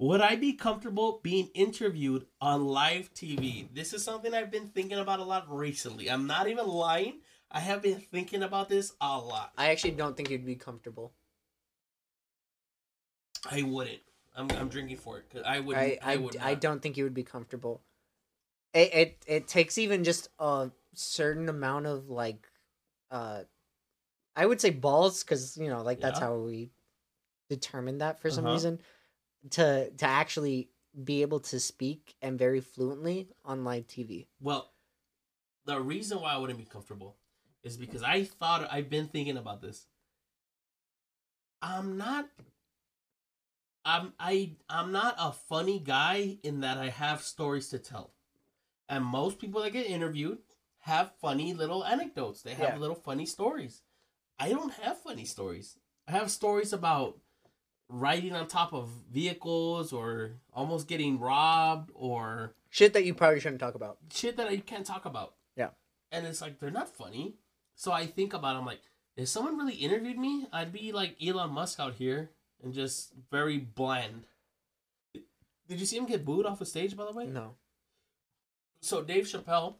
Would I be comfortable being interviewed on live TV? This is something I've been thinking about a lot recently. I'm not even lying. I have been thinking about this a lot. I actually don't think you'd be comfortable. I wouldn't. I'm, I'm drinking for it. 'cause I would. I I, I, would. I don't think you would be comfortable. It it it takes even just a certain amount of like, uh, I would say balls because you know like that's Yeah. how we determine that for some Uh-huh. reason to to actually be able to speak and very fluently on live TV. Well, the reason why I wouldn't be comfortable is because I thought I've been thinking about this. I'm not I'm I I'm not a funny guy in that I have stories to tell. And most people that get interviewed have funny little anecdotes. They have Yeah. little funny stories. I don't have funny stories. I have stories about riding on top of vehicles or almost getting robbed or Shit that you probably shouldn't talk about. shit that I can't talk about. Yeah. And it's like they're not funny. So I think about it, I'm like, if someone really interviewed me, I'd be like Elon Musk out here and just very bland. Did you see him get booed off a stage by the way? No, So Dave Chappelle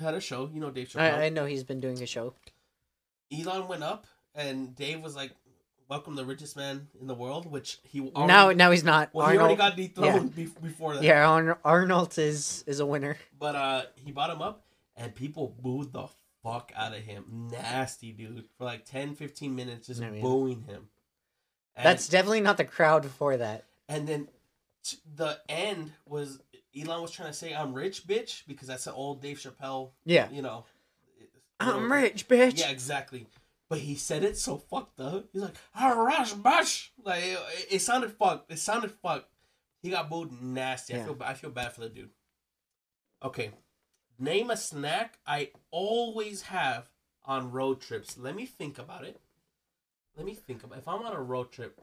had a show, you know Dave Chappelle. I, I know he's been doing a show. Elon went up and Dave was like, Welcome the richest man in the world, which he already, now now he's not. well, he already got dethroned bef- before that. yeah, Arn- Arnold is is a winner. But uh he bought him up and people booed the fuck out of him. Nasty dude. For like 10, 15 minutes just I mean- booing him. And, That's definitely not the crowd for that. and then t- the end was Elon was trying to say I'm rich bitch because that's an old Dave Chappelle, Yeah, you know. I'm rich, bitch. Yeah, exactly. But he said it so fucked up. He's like, "I'm rich, bitch." Like it, it sounded fucked. It sounded fucked. He got booed nasty. I Yeah. feel I feel bad for the dude. Okay, name a snack I always have on road trips. Let me think about it. Let me think about if I'm on a road trip.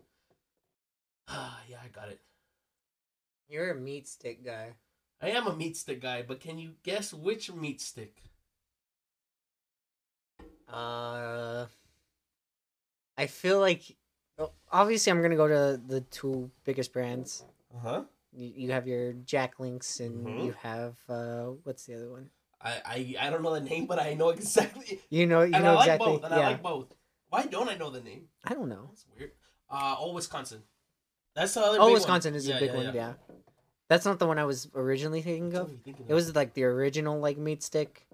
Ah, yeah, I got it. You're a meat stick guy. I am a meat stick guy, but can you guess which meat stick? Uh, I feel like oh, obviously I'm gonna go to the two biggest brands. Uh huh. You, you have your Jack Links and Mhm. you have uh, what's the other one? I, I I don't know the name, but I know exactly. You know, you and know I like exactly. both. And yeah, I like both. Why don't I know the name? I don't know. That's weird. Uh, oh, Wisconsin. That's the other. Oh, Wisconsin one. is Yeah, a big yeah, one. yeah. Yeah. that's not the one I was originally thinking of. thinking It was like the original like meat stick.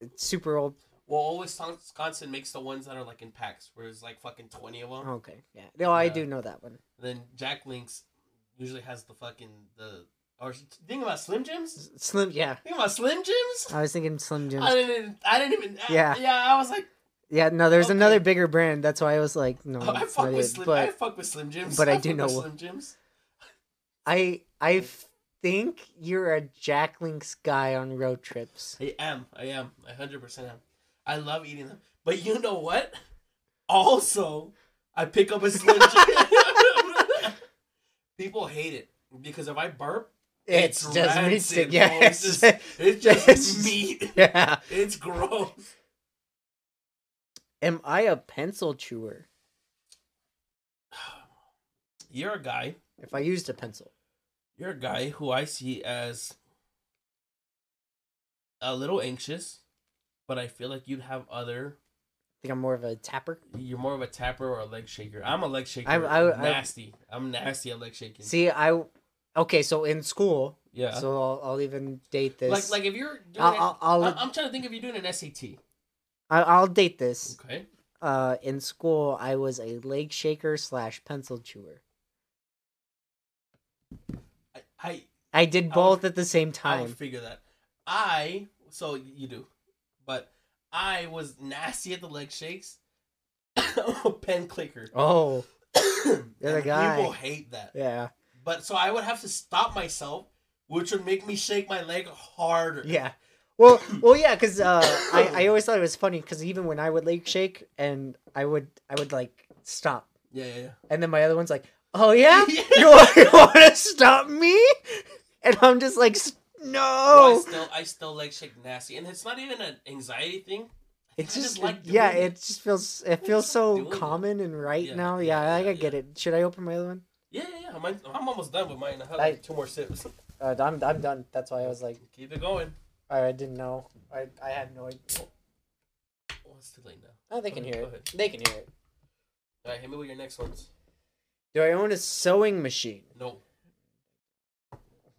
It's super old. Well, always Wisconsin makes the ones that are like in packs, where there's like fucking twenty of them. Okay, yeah. No, I do know that one. then Jack Links, usually has the fucking the. Or think about Slim Jims. Slim, yeah. Think about Slim Jims. I was thinking Slim Jims. I didn't. I didn't even. Yeah. Yeah. I was like, yeah, no, there's Okay. another bigger brand. That's why I was like, no, oh, I fuck with it. Slim. I fuck with Slim Jims. but I fuck do know- Slim Jims. I I think you're a Jack Links guy on road trips. I am. I am. I hundred percent am. I love eating them. But you know what? Also, I pick up a Slim Jim. People hate it because if I burp, It's, just rancid, stick. Yeah, It's just, it's just It's- meat. yeah. It's gross. Am I a pencil chewer? You're a guy. If I used a pencil, You're a guy who I see as a little anxious, but I feel like you'd have other. I think I'm more of a tapper. You're more of a tapper or a leg shaker. I'm a leg shaker. I- I- I- nasty. I'm nasty at leg shaking. See, I okay. So in school, yeah. so I'll, I'll even date this. like like if you're doing I'll, I'll, I'll, I'm, I'm trying to think if you're doing an SAT. I'll, I'll date this. Okay. Uh, in school, I was a leg shaker slash pencil chewer. I I, I did I would- both at the same time. I figure that. I so you do, but I was nasty at the leg shakes. I'm a pen clicker. Oh, You're the guy. People hate that. yeah, But so I would have to stop myself, which would make me shake my leg harder. yeah. Well, well, yeah, because uh, I, I always thought it was funny because even when I would leg shake and I would I would like stop, Yeah, yeah, yeah. and then my other one's like, "Oh yeah, Yeah. you want, you want to stop me?" And I'm just like, "S- Bro, I "No." still I still like shake nasty, and it's not even an anxiety thing. It's I just, like yeah, doing it just feels it feels so doing it. common and right Yeah, now. yeah, Yeah, I yeah, gotta get it. Should I open my other one? Yeah, yeah, yeah. I'm, I'm almost done with mine. I have I- like two more sips. Uh, I'm I'm done. That's why I was like, Keep it going. I, I didn't know. I I had no idea. Oh, it's too late now. Oh, they Go can ahead, hear it. ahead. They can hear it. All right, hit me with your next ones. Do I own a sewing machine? No.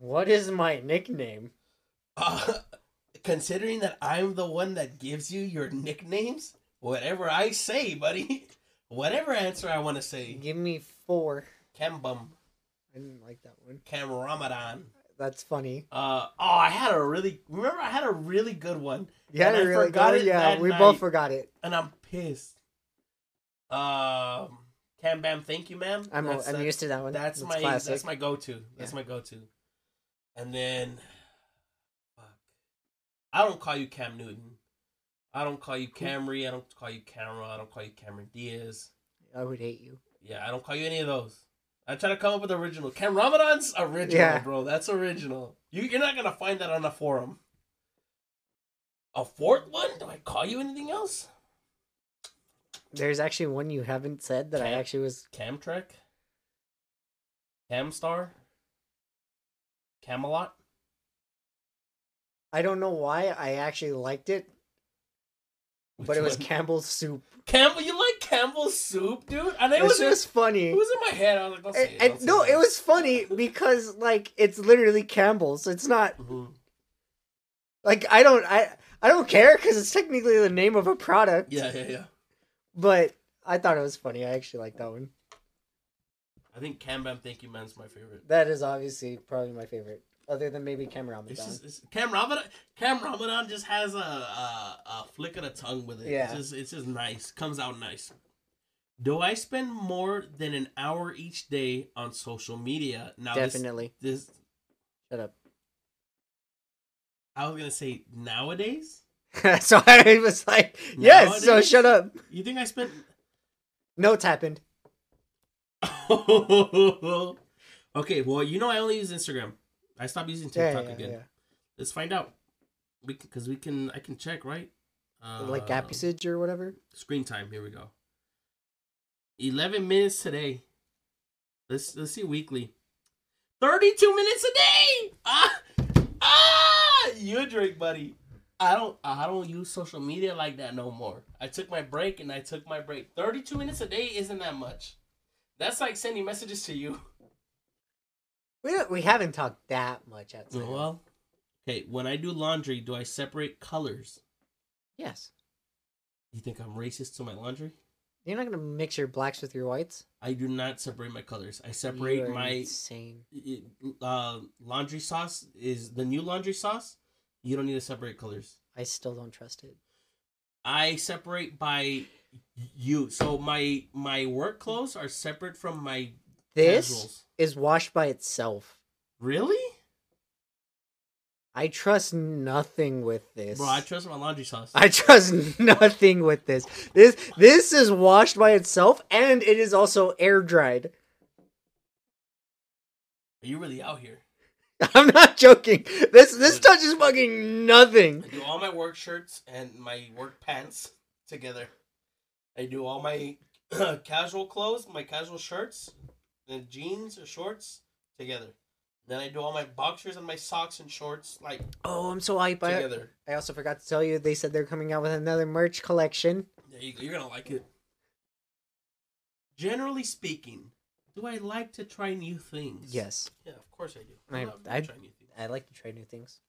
What is my nickname? Uh, considering that I'm the one that gives you your nicknames, whatever I say, buddy, whatever answer I want to say, Give me four. Cam Bum, I didn't like that one. Cam Ramadan. That's funny. Uh, oh, I had a really remember I had a really good one, Yeah, I really forgot good. it Yeah, we night. both forgot it. and I'm pissed. Um, Cam Bam, thank you, ma'am. I'm That's- I'm that- used to that one. That's, my classic. that's my go to. That's Yeah. my go to. And then, fuck, I don't call you Cam Newton. I don't call you Camry. I don't call you Camera. I don't call you Cameron Diaz. I would hate you. Yeah, I don't call you any of those. I try to come up with original. Cam Ramadan's original, Yeah. bro. That's original. You you're not gonna find that on a forum. A fourth one? Do I call you anything else? There's actually one you haven't said that I actually was. Camtrek? Camstar? Camelot? I don't know why I actually liked it, but it was one? Campbell's soup. Campbell. You like Campbell's soup, dude? And it It was just funny. It was in my head. I was like, And, it. and- don't say no, that. it was funny because like it's literally Campbell's. It's not Mhm. like I don't I I don't care because it's technically the name of a product. Yeah, yeah, yeah. But I thought it was funny. I actually like that one. I think Cam Bam Thank You Man's my favorite. That is obviously probably my favorite, other than maybe Cam It's Ramadan. just it's, Cam Ramadan. Cam Ramadan just has a, a a flick of the tongue with it. Yeah. It's just, it's just nice. Comes out nice. Do I spend more than an hour each day on social media? Now Definitely. This, Shut up. I was gonna say nowadays. so I was like, yes. So shut up. You think I spent? Notes happened. okay, well, you know I only use Instagram. I stopped using TikTok yeah, again. yeah. Let's find out. We because we can I can check right. Uh, like app usage or whatever. Screen time. Here we go. Eleven minutes today. Let's let's see weekly. Thirty-two minutes a day. Ah, ah, you a drink, buddy. I don't I don't use social media like that no more. I took my break and I took my break. Thirty-two minutes a day isn't that much. That's like sending messages to you. We don't, we haven't talked that much at time. Well, okay. When I do laundry, do I separate colors? yes. You think I'm racist to my laundry? You're not gonna mix your blacks with your whites. I do not separate my colors. I separate my insane. uh, laundry sauce is the new laundry sauce. You don't need to separate colors. I still don't trust it. I separate by you. So my my work clothes are separate from my This casuals. is washed by itself. Really, I trust nothing with this. bro? I trust my laundry sauce. I trust nothing with this. This this is washed by itself and it is also air dried. Are you really out here? I'm not joking. This this touches fucking nothing. I do all my work shirts and my work pants together. I do all my casual clothes, my casual shirts, and jeans or shorts together. Then I do all my boxers and my socks and shorts like Oh, I'm so hype. I, together. I also forgot to tell you they said they're coming out with another merch collection. There you go. You're gonna like it. Generally speaking, do I like to try new things? Yes. Yeah, of course I do. I- love to I- try new things. I like to try new things.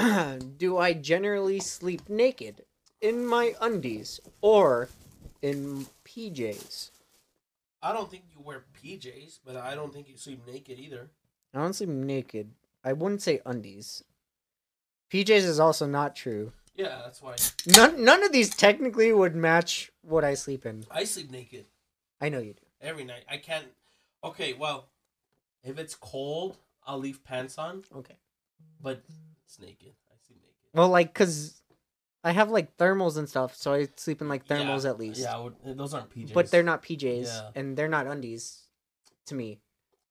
Do I generally sleep naked in my undies or in PJs? I don't think you wear PJs, but I don't think you sleep naked either. I don't sleep naked. I wouldn't say undies. PJs is also not true. Yeah, that's why None none of these technically would match what I sleep in. I sleep naked I know you do. every night. I can't. Okay, well, if it's cold, I'll leave pants on, Okay. but it's naked. I sleep naked. Well, like, cause I have like thermals and stuff, so I sleep in like thermals Yeah, at least. Yeah, those aren't PJs. But they're not PJs, Yeah. and they're not undies, to me.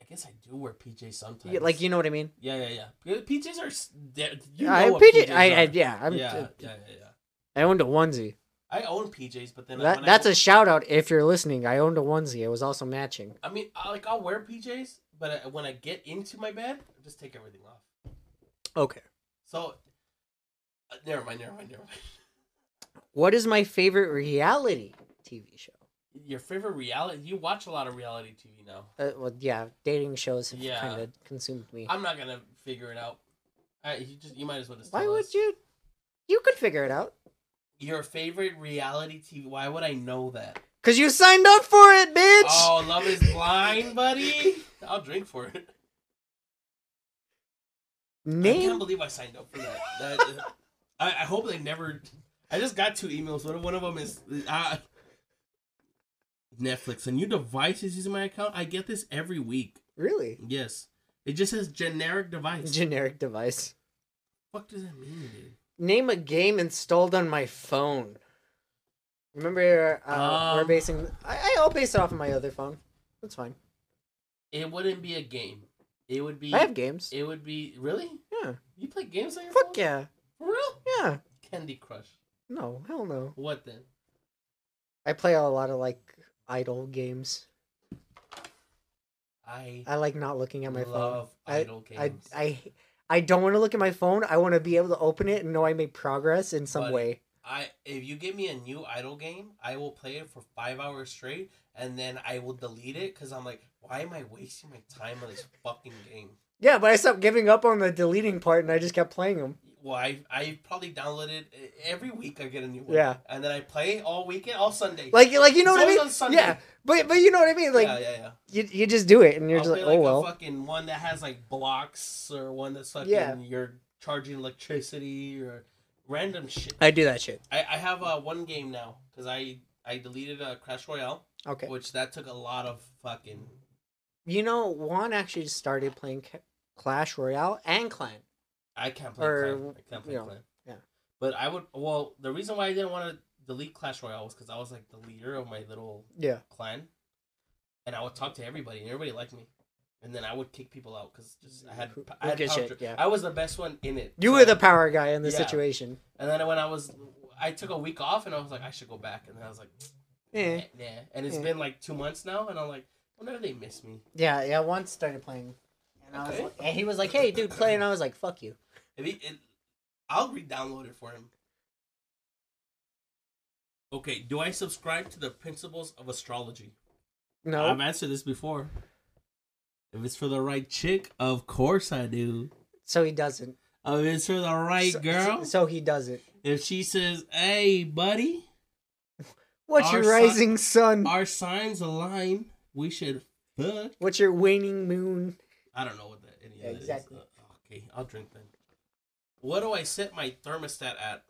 I guess I do wear PJs sometimes. Yeah, like you know what I mean? Yeah, yeah, yeah. PJs are. s- they're- I what PJ, PJs I, I yeah, I'm, yeah, yeah, yeah. I owned a onesie. I own PJs, but then That, that's I, a shout out if you're listening. I owned a onesie. It was also matching. I mean, I, like I'll wear PJs, but I, when I get into my bed, I just take everything off. Okay. So, uh, never mind, never mind, never mind. What is my favorite reality TV show? Your favorite reality? You watch a lot of reality TV now. Uh, well, yeah, dating shows have Yeah. kind of consumed me. I'm not gonna figure it out. I, you just you might as well just. Why tell would us. you? You could figure it out. Your favorite reality TV? Why would I know that? Cause you signed up for it, bitch. Oh, Love is Blind, buddy. I'll drink for it. I can't believe I signed up for that. that I, I hope they never. I just got two emails. One of one of them is uh, Netflix. A new device is using my account. I get this every week. Really? Yes, it just says generic device. Generic device. what does that mean, dude? Name a game installed on my phone. Remember, uh, we're Um, basing. I, I'll base it off of my other phone. That's fine. It wouldn't be a game. It would be. I have games. It would be really. Yeah. You play games on your phone? Fuck phone? yeah. For real? Yeah. Candy Crush. No, hell no. What then? I play a lot of like idle games. I I like not looking at my phone. love I- idle I games. I I don't want to look at my phone. I want to be able to open it and know I made progress in some Buddy. way. I if you give me a new idle game, I will play it for five hours straight, and then I will delete it because I'm like, why am I wasting my time on this fucking game? Yeah, but I stopped giving up on the deleting part and I just kept playing them. Well, I I probably downloaded every week. I get a new one. Yeah. and then I play all weekend, all Sunday. Like like you know It's what I mean? on Sunday. Yeah, but but you know what I mean? Like yeah, yeah, yeah. you you just do it and you're I'll just like, like oh well. a fucking one that has like blocks or one that's fucking Yeah. you're charging electricity or random shit. I do that shit. I, I have uh, one game now because I I deleted uh, Clash Royale, Okay. which that took a lot of fucking. You know, Juan actually started playing Clash Royale and Clan. I can't play Or, Clan. I can't play you know, Clan. yeah. But I would. Well, the reason why I didn't want to delete Clash Royale was because I was like the leader of my little Yeah. clan, and I would talk to everybody, and everybody liked me. And then I would kick people out because just I had, I had power shit, yeah. I was the best one in it. You so- were the power guy in the Yeah. situation. And then when I was, I took a week off, and I was like, I should go back. And then I was like, Eh. nah. And it's Eh. been like two months now, and I'm like, whenever they miss me. Yeah, yeah. Juan started playing, and I was like, and he was like, "Hey, dude, play," and I was like, "Fuck you." If he, it, I'll re-download it for him. Okay, do I subscribe to the principles of astrology? No. I've answered this before. If it's for the right chick, of course I do. so he doesn't. If it's for the right so, girl, So, so he doesn't. if she says, "Hey, buddy, What's your son- rising sun? our signs align. We should fuck." What's your waning moon? I don't know what that any Yeah, of that is. exactly. Uh, okay, I'll drink then. What do I set my thermostat at?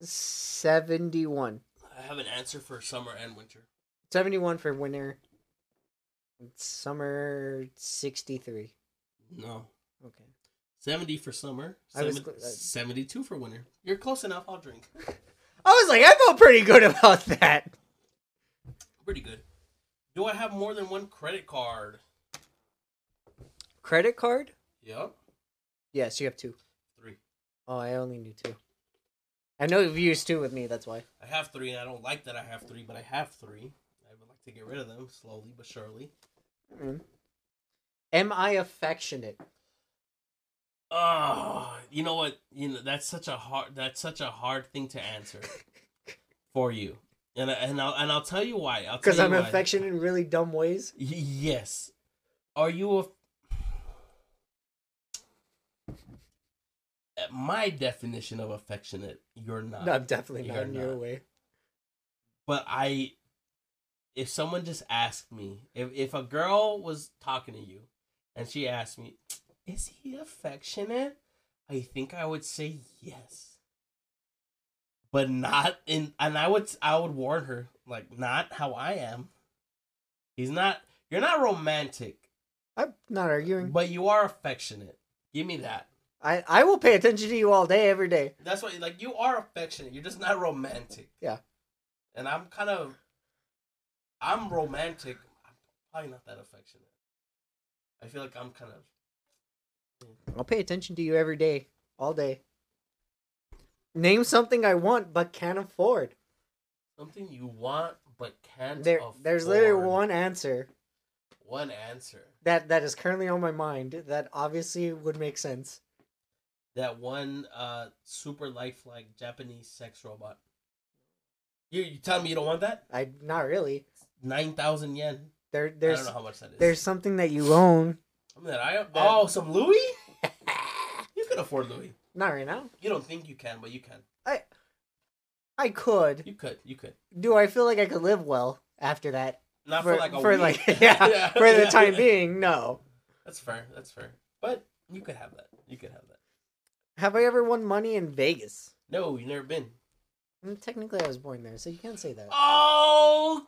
71. I have an answer for summer and winter. 71 for winter. Summer 63. No. Okay. 70 for summer, I was cl- uh, 72 for winter. You're close enough. I'll drink. I was like, I felt pretty good about that. Pretty good. Do I have more than one credit card? Credit card? Yep. Yes, you have two. Three. Oh, I only knew two. I know you've used two with me, that's why. I have three, and I don't like that I have three, but I have three. I would like to get rid of them slowly but surely. Mm. Am I affectionate? Oh, you know what? You know that's such a hard that's such a hard thing to answer for you, and I- and I'll and I'll tell you why. Because I'm why. affectionate in really dumb ways? Y- yes. Are you a? My definition of affectionate, you're not. No, I'm definitely You're not in your way. but I, if someone just asked me, if if a girl was talking to you, and she asked me, "Is he affectionate?" I think I would say yes, but not in. And I would I would warn her like not how I am. He's not. You're not romantic, I'm not arguing. but you are affectionate. Give me that. I, I will pay attention to you all day, every day. That's what like you are affectionate. You're just not romantic. Yeah. And I'm kind of I'm romantic. I'm probably not that affectionate. I feel like I'm kind of I'll pay attention to you every day, all day. Name something I want but can't afford. something you want but can't There, afford. there's literally one answer one answer. that that is currently on my mind that obviously would make sense. That one uh super lifelike Japanese sex robot. You you telling me you don't want that? I not really. Nine thousand yen. There, there's I don't know how much that is. there's something that you own. Something that I oh some Louis. You can afford Louis. Not right now. You don't think you can, but you can. I I could. You could. You could. Do I feel like I could live well after that? Not for, like a for week. like yeah, for the yeah. time being, no. That's fair. That's fair. But you could have that. You could have that. Have I ever won money in Vegas? No, you've never been. Mm, Technically, I was born there, so you can't say that.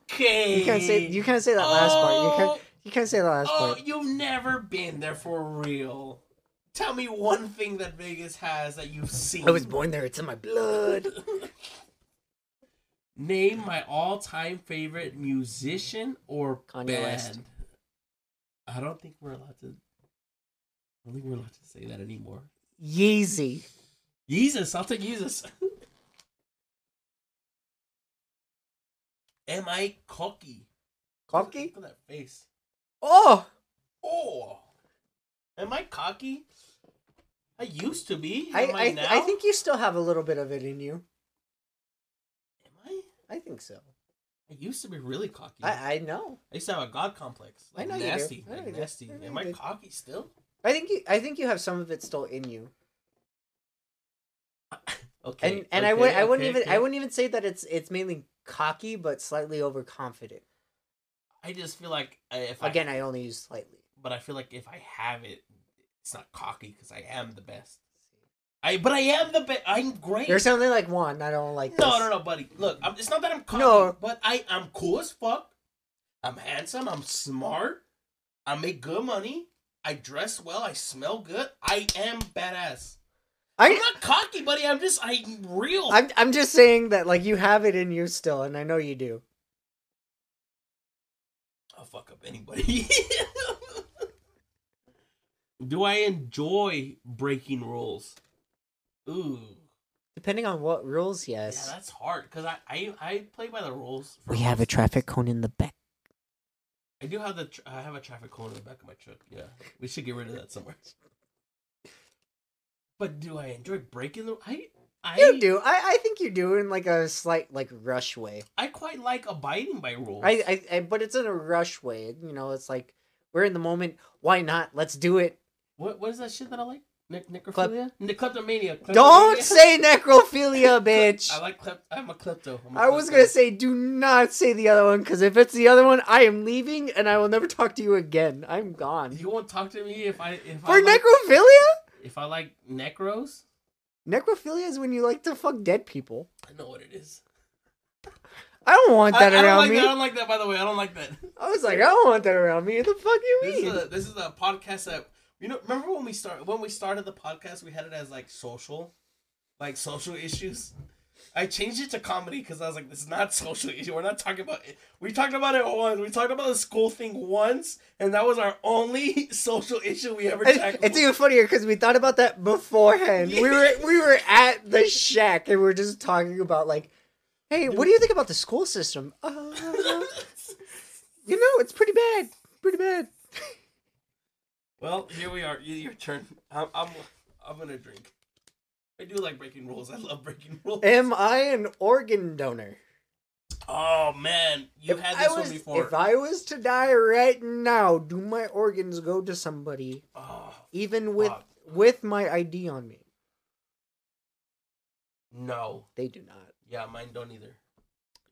Okay. You can't say you can't say that last part. You can't you can't say the last Oh, part. you've never been there for real. Tell me one thing that Vegas has that you've seen. I was born there. It's in my blood. Name my all-time favorite musician or Kanye band. West. I don't think we're allowed to. I don't think we're allowed to say that anymore. Yeezy. Jesus, I'll take Jesus. Am I cocky? Cocky? Look at that face. Oh, Oh, am I cocky? I used to be. I Am I, I, now? I think you still have a little bit of it in you. Am I? I think so. I used to be really cocky. I I know. I used to have a god complex. I Like know you do. nasty. I know Like you do. nasty. I know Am I cocky still? I think you I think you have some of it still in you. Okay. And and I okay, would I wouldn't okay, even I wouldn't even say that it's it's mainly cocky but slightly overconfident. I just feel like if Again, I only use slightly. But I feel like if I have it, it's not cocky because I am the best. I but I am the best. I'm great. There's something like one I don't like. No, this. no, no, buddy. Look, I'm, it's not that I'm cocky, No. but I I'm cool as fuck. I'm handsome. I'm smart. I make good money. I dress well. I smell good. I am badass. I'm not cocky, buddy. I'm just I'm real. I'm I'm just saying that like you have it in you still, and I know you do. I'll fuck up anybody. Do I enjoy breaking rules? Ooh, Depending on what rules, yes. yeah, that's hard because I, I I play by the rules. for we have a traffic cone in the back. I do have the tr- I have a traffic cone in the back of my truck. Yeah, we should get rid of that somewhere. But do I enjoy breaking the? I I You do. I I think you do in like a slight like rush way. I quite like abiding by rules. I, I I but it's in a rush way. You know, it's like we're in the moment. Why not? Let's do it. What what is that shit that I like? Ne- necrophilia? Ne- kleptomania. Don't say necrophilia, bitch. I like klep. I'm a klepto. I'm a I was klepto. gonna say, do not say the other one, because if it's the other one, I am leaving and I will never talk to you again. I'm gone. You won't talk to me if I if For I like, necrophilia? if I like necros. Necrophilia is when you like to fuck dead people. I know what it is. I don't want that I, I around like me. that. I don't like that. By the way, I don't like that. I was like, I don't want that around me. The fuck you This is mean? a this is a podcast that you know. Remember when we start when we started the podcast, we had it as like social, like social issues. I changed it to comedy because I was like, this is not social issue. We're not talking about it. We talked about it once. We talked about the school thing once, and that was our only social issue we ever tackled. It's even funnier because we thought about that beforehand. We were we were at the shack and we are just talking about like, hey, what do you think about the school system? Uh, you know, it's pretty bad, pretty bad. Well, here we are. Your turn. I'm, I'm I'm gonna drink. I do like breaking rules. I love breaking rules. Am I an organ donor? Oh man, you've If had this was, one before. If I was to die right now, do my organs go to somebody, oh, even with fuck. with my ID on me? no. They do not. Yeah, mine don't either.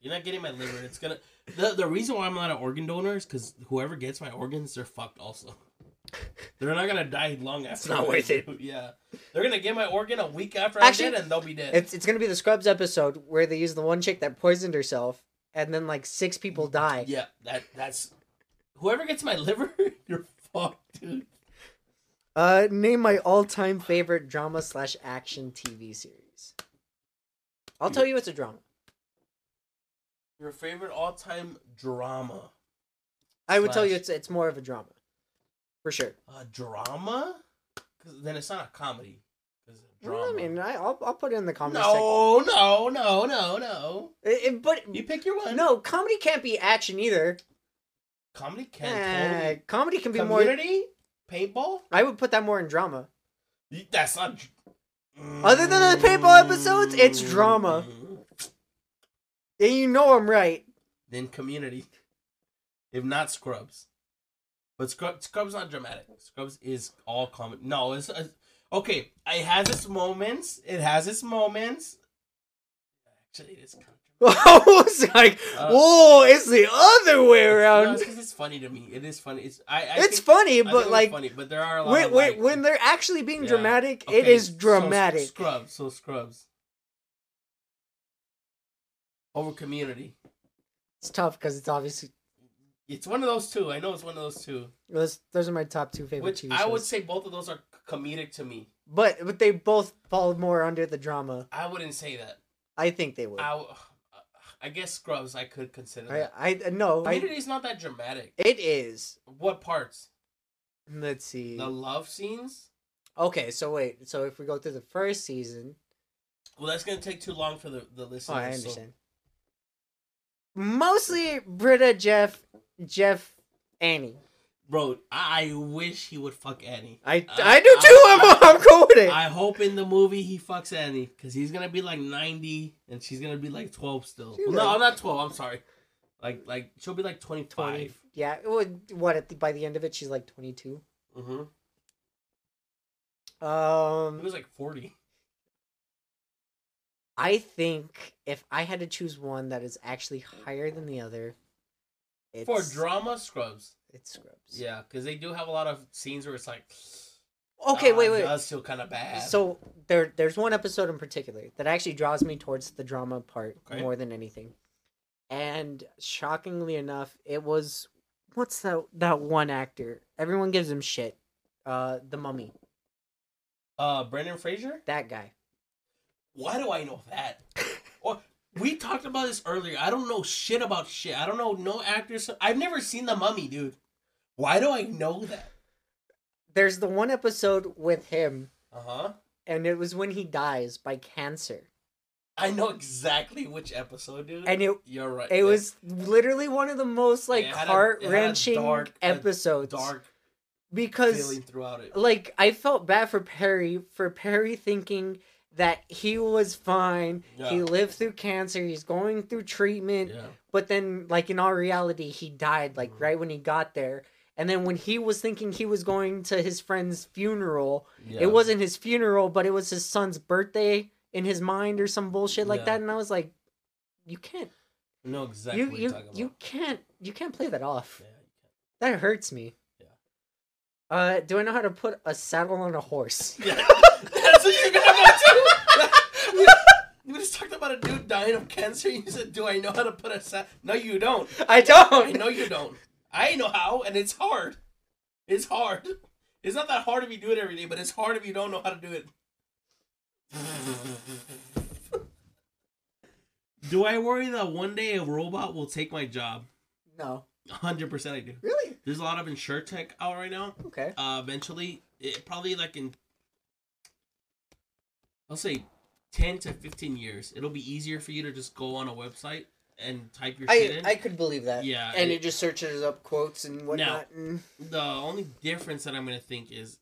You're not getting my liver. It's gonna. The the reason why I'm not an organ donor is because whoever gets my organs, they're fucked. Also, they're not gonna die long after. not I worth it. Yeah, they're gonna get my organ a week after Actually, I'm dead, and they'll be dead. It's it's gonna be the Scrubs episode where they use the one chick that poisoned herself, and then like six people die. yeah, that that's whoever gets my liver, you're fucked, dude. Uh, name my all-time favorite drama slash action TV series. I'll tell you it's a drama. Your favorite all time drama? I would tell you it's it's more of a drama, for sure. A drama? Then it's not a comedy. Well. I mean, I, I'll I'll put it in the comedy section. no, no, no, no, no. It- it- but You pick your one. no, comedy can't be action either. comedy can Eh, totally. comedy can be more. Community, paintball. I would put that more in drama. That's not. Other than the paintball episodes, it's drama. And you know I'm right. Then community, if not Scrubs, but Scrubs Scrubs not dramatic. Scrubs is all comedy. No, it's, it's okay. It has its moments. It has its moments. Actually, it is. Kind of I was like, Uh, whoa, it's the other way No, around. it's 'cause it's funny to me. It is funny. It's I. I it's think- funny, but like funny, but there are a lot when, of when, like, when they're actually being Yeah. dramatic, it Okay, is so dramatic. Scrubs. So Scrubs. Over Community. It's tough because it's obviously It's one of those two. I know it's one of those two. those those are my top two favorite Which TV I would say both of those are comedic to me. but but they both fall more under the drama. I wouldn't say that. I think they would. I, w- I guess Scrubs I could consider I that. I no. I, Community is not that dramatic. it is. What parts? Let's see. The love scenes? Okay, so wait. So if we go through the first season, Well, that's gonna take too long for the the listeners. oh, I so- understand. Mostly Britta, Jeff, Jeff, Annie. Bro, I wish he would fuck Annie. I Uh, I do too. I- I'm, I'm cool with it. I hope in the movie he fucks Annie because he's gonna be like ninety and she's gonna be like twelve still. She's no, like- not twelve. I'm sorry. Like like she'll be like twenty Twenty. five. Yeah. What? What? At the, by the end of it, she's like twenty two. Mm-hmm. He Um, was like forty. I think if I had to choose one that is actually higher than the other, it's For drama, Scrubs. it's Scrubs. Yeah, because they do have a lot of scenes where it's like. Okay, ah, wait, wait. does feel kind of bad. So there, there's one episode in particular that actually draws me towards the drama part Okay. more than anything. And shockingly enough, it was what's that that one actor? Everyone gives him shit. Uh, the Mummy. uh, Brendan Fraser. That guy. Why do I know that? we talked about this earlier. I don't know shit about shit. I don't know no actors. I've never seen the Mummy, dude. Why do I know that? There's the one episode with him, Uh huh. and it was when he dies by cancer, I know exactly which episode, dude. and it You're right. it Yeah. was literally one of the most like It had a- it had a heart wrenching episodes dark because feeling throughout it. like I felt bad for Perry for Perry thinking that he was fine. He lived through cancer. He's going through treatment, Yeah. but then like in all reality, he died like Mhm. right when he got there. And then when he was thinking he was going to his friend's funeral, Yeah. it wasn't his funeral, but it was his son's birthday in his mind or some bullshit like Yeah. that. And I was like, you can't, know exactly you you you can't, you can't play that off. Yeah, you That hurts me. Yeah. Uh, do I know how to put a saddle on a horse? can. Yeah. That's what you're gonna go to. You just talked about a dude dying of cancer. You said, "Do I know how to put a sa-? No, you don't. I I don't. know you don't. I know how, and it's hard. It's hard. It's not that hard if you do it every day, but it's hard if you don't know how to do it. do I worry that one day a robot will take my job? No. 100% I do. Really? There's a lot of insurtech out right now. Okay. Uh, eventually, it probably like in, I'll say, 10 to 15 years, it'll be easier for you to just go on a website and type your shit I in. I could believe that. Yeah, And it- it just searches up quotes and whatnot. and... the only difference that I'm gonna think is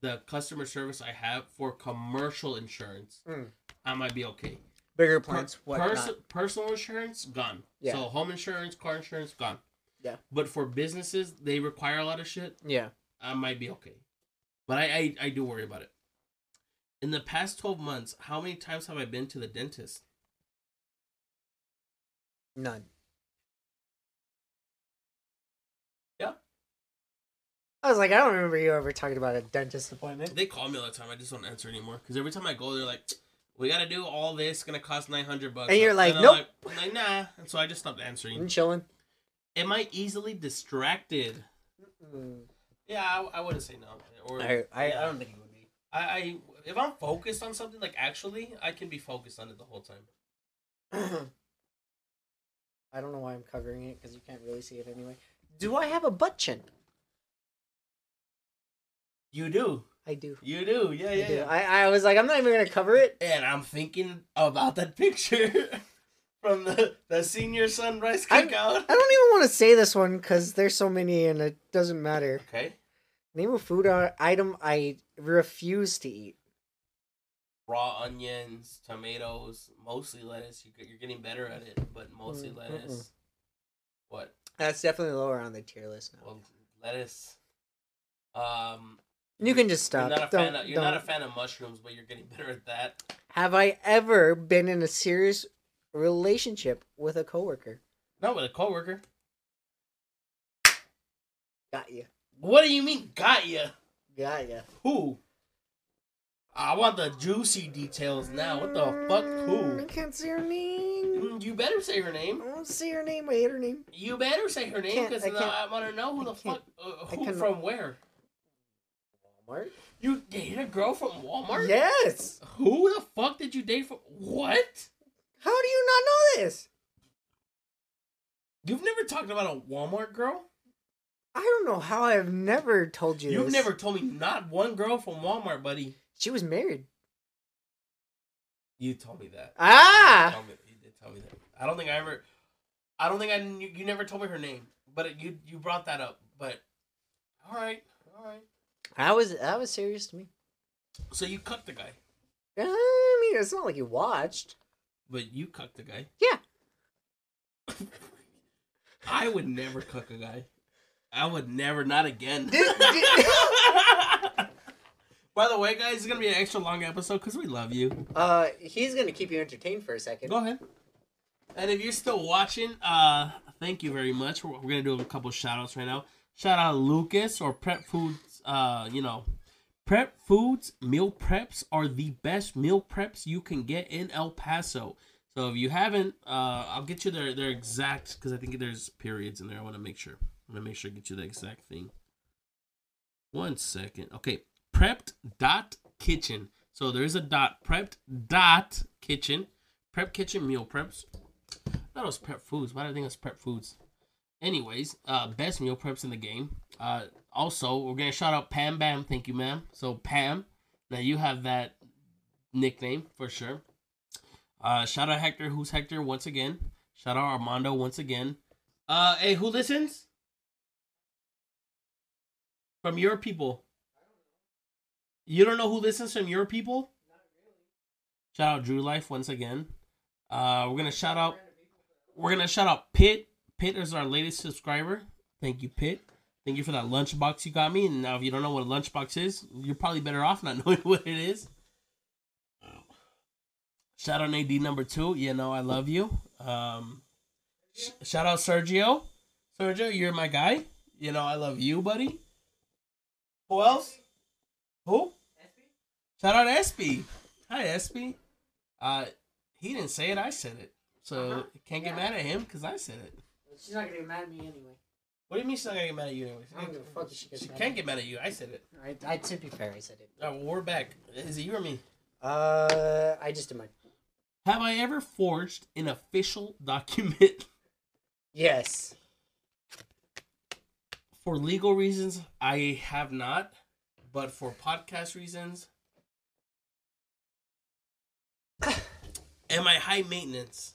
the customer service I have for commercial insurance. Mm. I might be okay. Bigger Per- plants, whatnot. pers- personal insurance gone. Yeah. So home insurance, car insurance gone. Yeah. But for businesses, they require a lot of shit. yeah. I might be okay. But I, I I do worry about it. In the past twelve months, how many times have I been to the dentist? None. Yeah. I was like, I don't remember you ever talking about a dentist appointment. They call me all the time. I just don't answer anymore because every time I go, they're like, "We got to do all this. It's gonna cost nine hundred bucks." And you're like, I'm "Nope." Like, I'm like, nah. And so I just stopped answering. I'm chilling. Am I easily distracted? Yeah, I, I wouldn't say no. Or I, I, yeah. I don't think it would be. I, I if I'm focused on something, like actually, I can be focused on it the whole time. I don't know why I'm covering it because you can't really see it anyway. Do I have a butt chin? You do, I do. you do, yeah, I, yeah, do. yeah. I, I was like, I'm not even gonna cover it. And I'm thinking about that picture from the the senior sunrise I- cookout. I don't even want to say this one because there's so many and it doesn't matter. Okay, Name a food item I refuse to eat. Raw onions, tomatoes, mostly lettuce. You, you're getting better at it, but mostly Mm, lettuce. What? That's definitely lower on the tier list now. Well, lettuce. Um, You can just you're stop. not a Don't- fan. Of, you're not a fan of mushrooms, but you're getting better at that. Have I ever been in a serious relationship with a coworker? Not with a coworker. Got you. What do you mean? Got you? Got you. Who? I want the juicy details now. What the fuck? Who? I can't say her name. Mm, You better say her name. I won't say her name. I hate her name. You better say her name because I I, can't- want to know who I the fuck, uh, who from where. Walmart. You dated a girl from Walmart? Yes. Who the fuck did you date from? What? How do you not know this? You've never talked about a Walmart girl? I don't know how I've never told you. You've this. never told me not one girl from Walmart, buddy. She was married. You told me that. Ah. You, told me, you did tell me that. I don't think I ever. I don't think I. knew- You never told me her name, but it, you you brought that up. But all right, all right. That was that was serious to me. So you cucked the guy, I mean, it's not like you watched. but you cucked the guy. Yeah. I would never cuck a guy. I would never, not again. Did- By the way, guys, it's gonna be an extra long episode because we love you. Uh, he's gonna keep you entertained for a second. Go ahead. And if you're still watching, uh, thank you very much. We're, we're gonna do a couple shout outs right now. Shout out Lucas or Prep Foods. Uh, you know, Prep Foods meal preps are the best meal preps you can get in El Paso. So if you haven't, uh, I'll get you their their exact because I think there's periods in there. I want to make sure. I want to make sure I get you the exact thing. One second. Okay, prepped dot kitchen. So there's a dot prepped dot kitchen. Prep kitchen meal preps. I was prep foods. Why do I think it's prep foods? Anyways, uh, best meal preps in the game. Uh, also, we're gonna shout out Pam Bam. Thank you, ma'am. So Pam, now you have that nickname for sure. Uh, shout out Hector. Who's Hector? Once again. Shout out Armando once again. Uh, hey, who listens? From your people. You don't know who listens from your people? Shout out Drew Life once again. Uh, we're gonna shout out. We're gonna shout out Pitt. Pitt is our latest subscriber. Thank you, Pitt. Thank you for that lunchbox you got me. And now, if you don't know what a lunchbox is, you're probably better off not knowing what it is. Shout out AD number two. You know I love you. Um, sh- shout out Sergio. Sergio, you're my guy. You know I love you, buddy. Who else? Who? Shout out SB. Hi SB. Uh, he didn't say it. I said it. So Uh-huh. can't get Yeah. mad at him because I said it. She's not gonna get mad at me anyway. What do you mean she's not gonna get mad at you anyway? I don't give a fuck if she gets She mad can't get mad at you. I said it. I, I to be fair, I said it. All right, well, we're back. Is it you or me? Uh, I just did mine. Have I ever forged an official document Yes. for legal reasons? I have not, but for podcast reasons, am I high maintenance?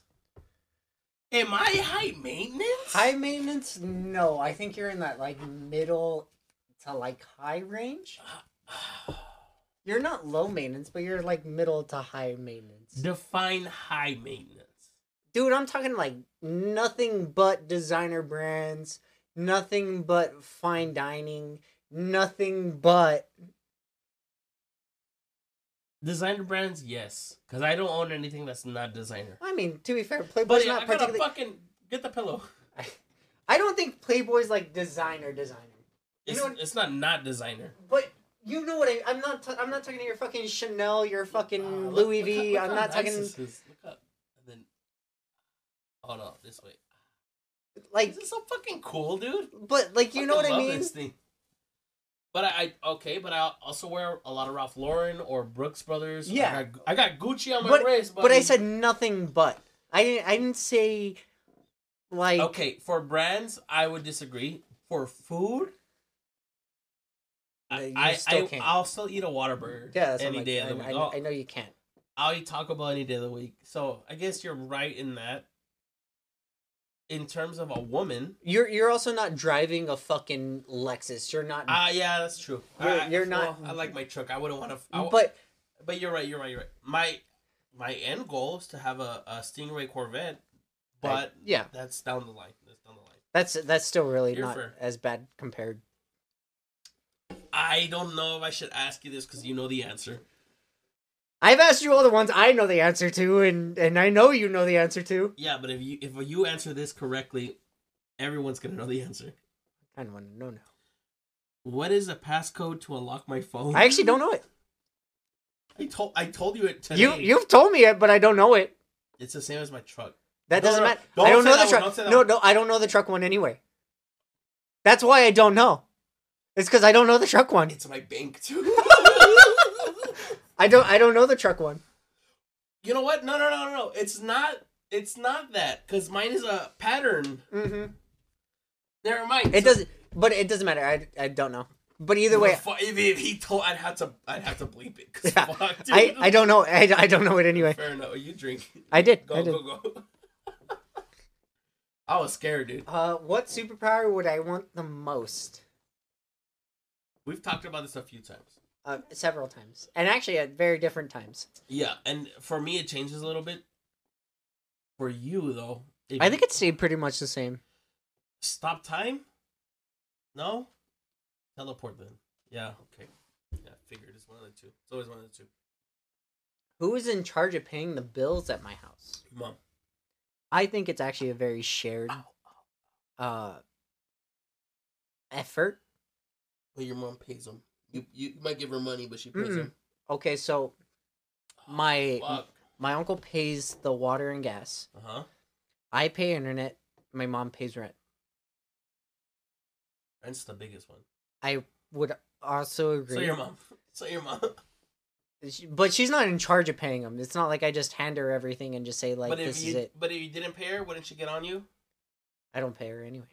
Am I high maintenance? High maintenance? No, I think you're in that like middle to like high range. You're not low maintenance, but you're like middle to high maintenance. Define high maintenance. Dude, I'm talking like nothing but designer brands, nothing but fine dining, nothing but Designer brands, yes, because I don't own anything that's not designer. I mean, to be fair, But Playboy's yeah, not I gotta particularly fucking get the pillow. I don't think Playboy's like designer designer. You It's, know what- it's not not designer. But you know what I I'm not i I'm not talking to your fucking Chanel, your fucking Uh, look- Louis look V. how- look I'm not nice talking this is. Look up, and then oh no, this way. like This is so fucking cool, dude. but like you know what I mean? But I, I okay, but I also wear a lot of Ralph Lauren or Brooks Brothers. Yeah. I got, I got Gucci on my But- wrist. But I buddy. said nothing but. I didn't I didn't say like okay for brands. I would disagree. For food, I, I, still I. I'll still eat a Whataburger. Yeah, that's any I'm day of the I, week. I, I know you can't. I'll eat Taco Bell any day of the week. So I guess you're right in that. In terms of a woman, You're you're also not driving a fucking Lexus. You're not ah, yeah, that's true. You're- I- I- you're not- well, I like my truck. I wouldn't want to. but But you're right. You're right. You're right. My my end goal is to have a, a Stingray Corvette, but yeah, that's down the line. That's down the line. that's that's still really You're not fair. as bad compared. I don't know if I should ask you this because you know the answer. I've asked you all the ones I know the answer to, and and I know you know the answer to. Yeah, but if you if you answer this correctly, everyone's gonna know the answer. I don't want to know now. What is a passcode to unlock my phone? I actually don't know it. I told I told you it today. You you've told me it, but I don't know it. It's the same as my truck. That No, doesn't no, matter. I don't know the don't truck. No, one. no, I don't know the truck one anyway. That's why I don't know. It's because I don't know the truck one. It's my bank too. I don't. I don't know the truck one. you know what? No, no, no, no, no. It's not. It's not that because mine is a pattern. Mm-hmm. Never mind. It So- doesn't. But it doesn't matter. I, I don't know. But either way, fu- if, if he told, I'd have to, I'd have to bleep it. Yeah, fuck. I, I don't know. I, I don't know it anyway. Fair enough. You drink. I did. Go, I did. go, go. I was scared, dude. Uh, what superpower would I want the most? We've talked about this a few times. Uh, several times, and actually at very different times. Yeah, and for me, it changes a little bit. For you, though, I think it stayed pretty much the same. stop time. No, teleport then. Yeah. Okay. Yeah, figured it's one of the two. It's always one of the two. Who is in charge of paying the bills at my house? Mom. I think it's actually a very shared uh effort. But your mom pays them. You you might give her money, but she pays Mm-mm. them. Okay, so my Fuck. my uncle pays the water and gas. Uh huh. I pay internet. My mom pays rent. Rent's the biggest one. I would also agree. So your mom. So your mom. But she's not in charge of paying them. It's not like I just hand her everything and just say like but if this you is it. but if you didn't pay her, wouldn't she get on you? I don't pay her anyway.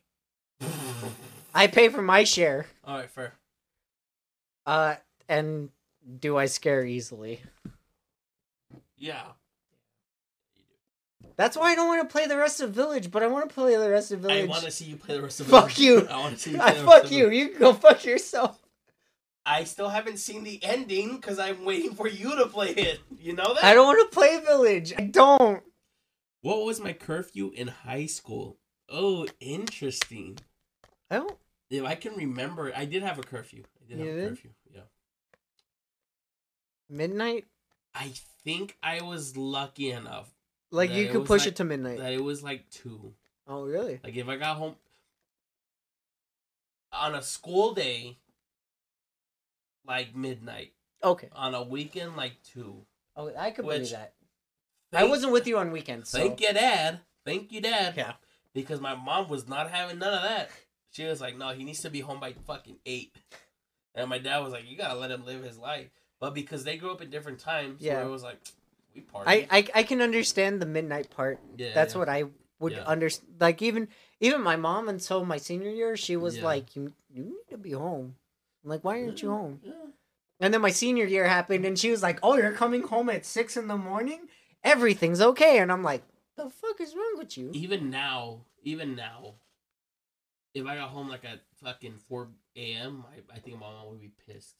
I pay for my share. All right, fair. Uh, and do I scare easily? Yeah. That's why I don't want to play the rest of Village, but I want to play the rest of Village. I want to see you play the rest of Village. Fuck you. I want to see you. I fuck you. You can go fuck yourself. I still haven't seen the ending because I'm waiting for you to play it. You know that? I don't want to play Village. I don't. What was my curfew in high school? Oh, interesting. I don't. If I can remember, I did have a curfew. I did You have did? a curfew. Midnight? I think I was lucky enough Like you could push like- it to midnight. that it was like two. Oh, really? Like if I got home on a school day, like midnight. Okay. On a weekend, like two. Oh, I could believe that. I wasn't with you on weekends. So. Thank you, Dad. Thank you, Dad. Yeah. Because my mom was not having none of that. She was like, "No, he needs to be home by fucking eight. And my dad was like, "You gotta let him live his life." But because they grew up in different times, yeah, it was like, we party. I, I I can understand the midnight part. yeah, That's yeah. what I would Yeah. understand. Like even even my mom until my senior year, she was Yeah. like, "You you need to be home." I'm like, "Why aren't you home?" Yeah. And then my senior year happened, and she was like, "Oh, you're coming home at six in the morning? Everything's okay." And I'm like, "The fuck is wrong with you?" Even now, even now, if I got home like at fucking four a.m., I, I think my mom would be pissed.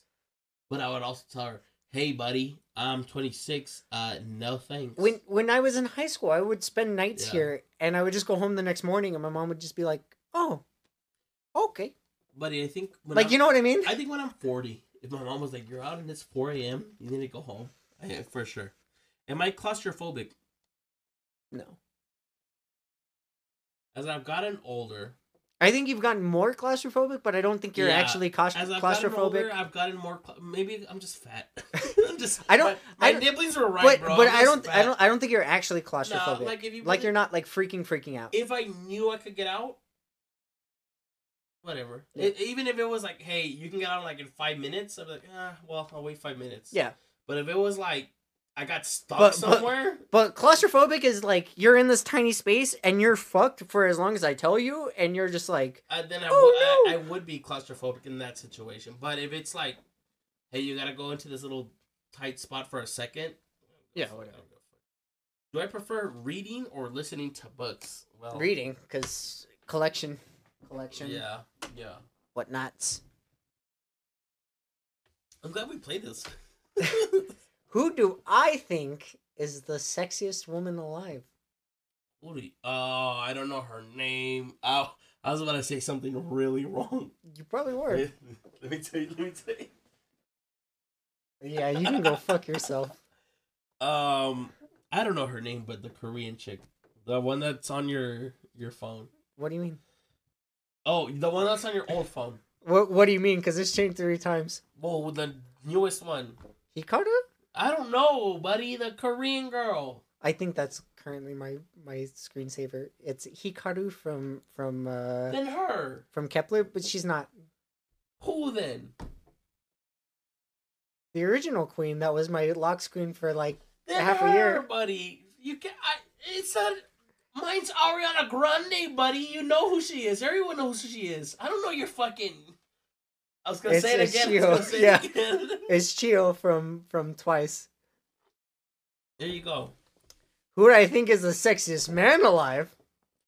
But I would also tell her, "Hey, buddy, I'm 26. Uh, no thanks." When when I was in high school, I would spend nights Yeah. here, and I would just go home the next morning, and my mom would just be like, "Oh, okay," buddy, I think when like I'm- you know what I mean? I think when I'm 40, if my mom was like, "You're out and it's 4 a.m., you need to go home," I, for sure. Am I claustrophobic? no, As I've gotten older, I think you've gotten more claustrophobic, but I don't think you're Yeah, actually claustro- as I've gotten claustrophobic. older, I've gotten more. cla- Maybe I'm just fat. I'm just. I don't- My, I don't- nibblings were right, but bro. but I'm I don't I don't I don't think you're actually claustrophobic. Nah, like if you like, you're not like freaking freaking out. If I knew I could get out, whatever. Yeah. It- even if it was like, hey, you can get out like in five minutes, I'd be like, ah, well, I'll wait five minutes. Yeah. But if it was like, I got stuck But- but- somewhere. But claustrophobic is like you're in this tiny space and you're fucked for as long as I tell you, and you're just like, uh, then I, Oh, would, no. I, I would be claustrophobic in that situation. But if it's like, hey, you gotta go into this little tight spot for a second. Yeah, whatever. I'll go for it. Do I prefer reading or listening to books? Well, reading because collection, collection, Yeah, yeah. whatnots. I'm glad we played this. Who do I think is the sexiest woman alive? You- oh, I don't know her name. Oh, I was about to say something really wrong. You probably were. let me tell you. Let me tell you. yeah, you can go fuck yourself. Um, I don't know her name, but the Korean chick, the one that's on your your phone. What do you mean? Oh, the one that's on your old phone. What What do you mean? Because it's changed three times. Well, the newest one. Hikaru? I don't know, buddy. The Korean girl. I think that's currently my my screensaver. It's Hikaru from from uh Then her. from Kep1er, but she's not Who then? the original queen. That was my lock screen for like Then Half a year. buddy. You can. I. It's a. Mine's Ariana Grande, buddy. You know who she is. Everyone knows who she is. I don't know your fucking. I was gonna It's- say it again. I Chio, say yeah. it again. it's Chio from from Twice. there you go. Who I think is the sexiest man alive?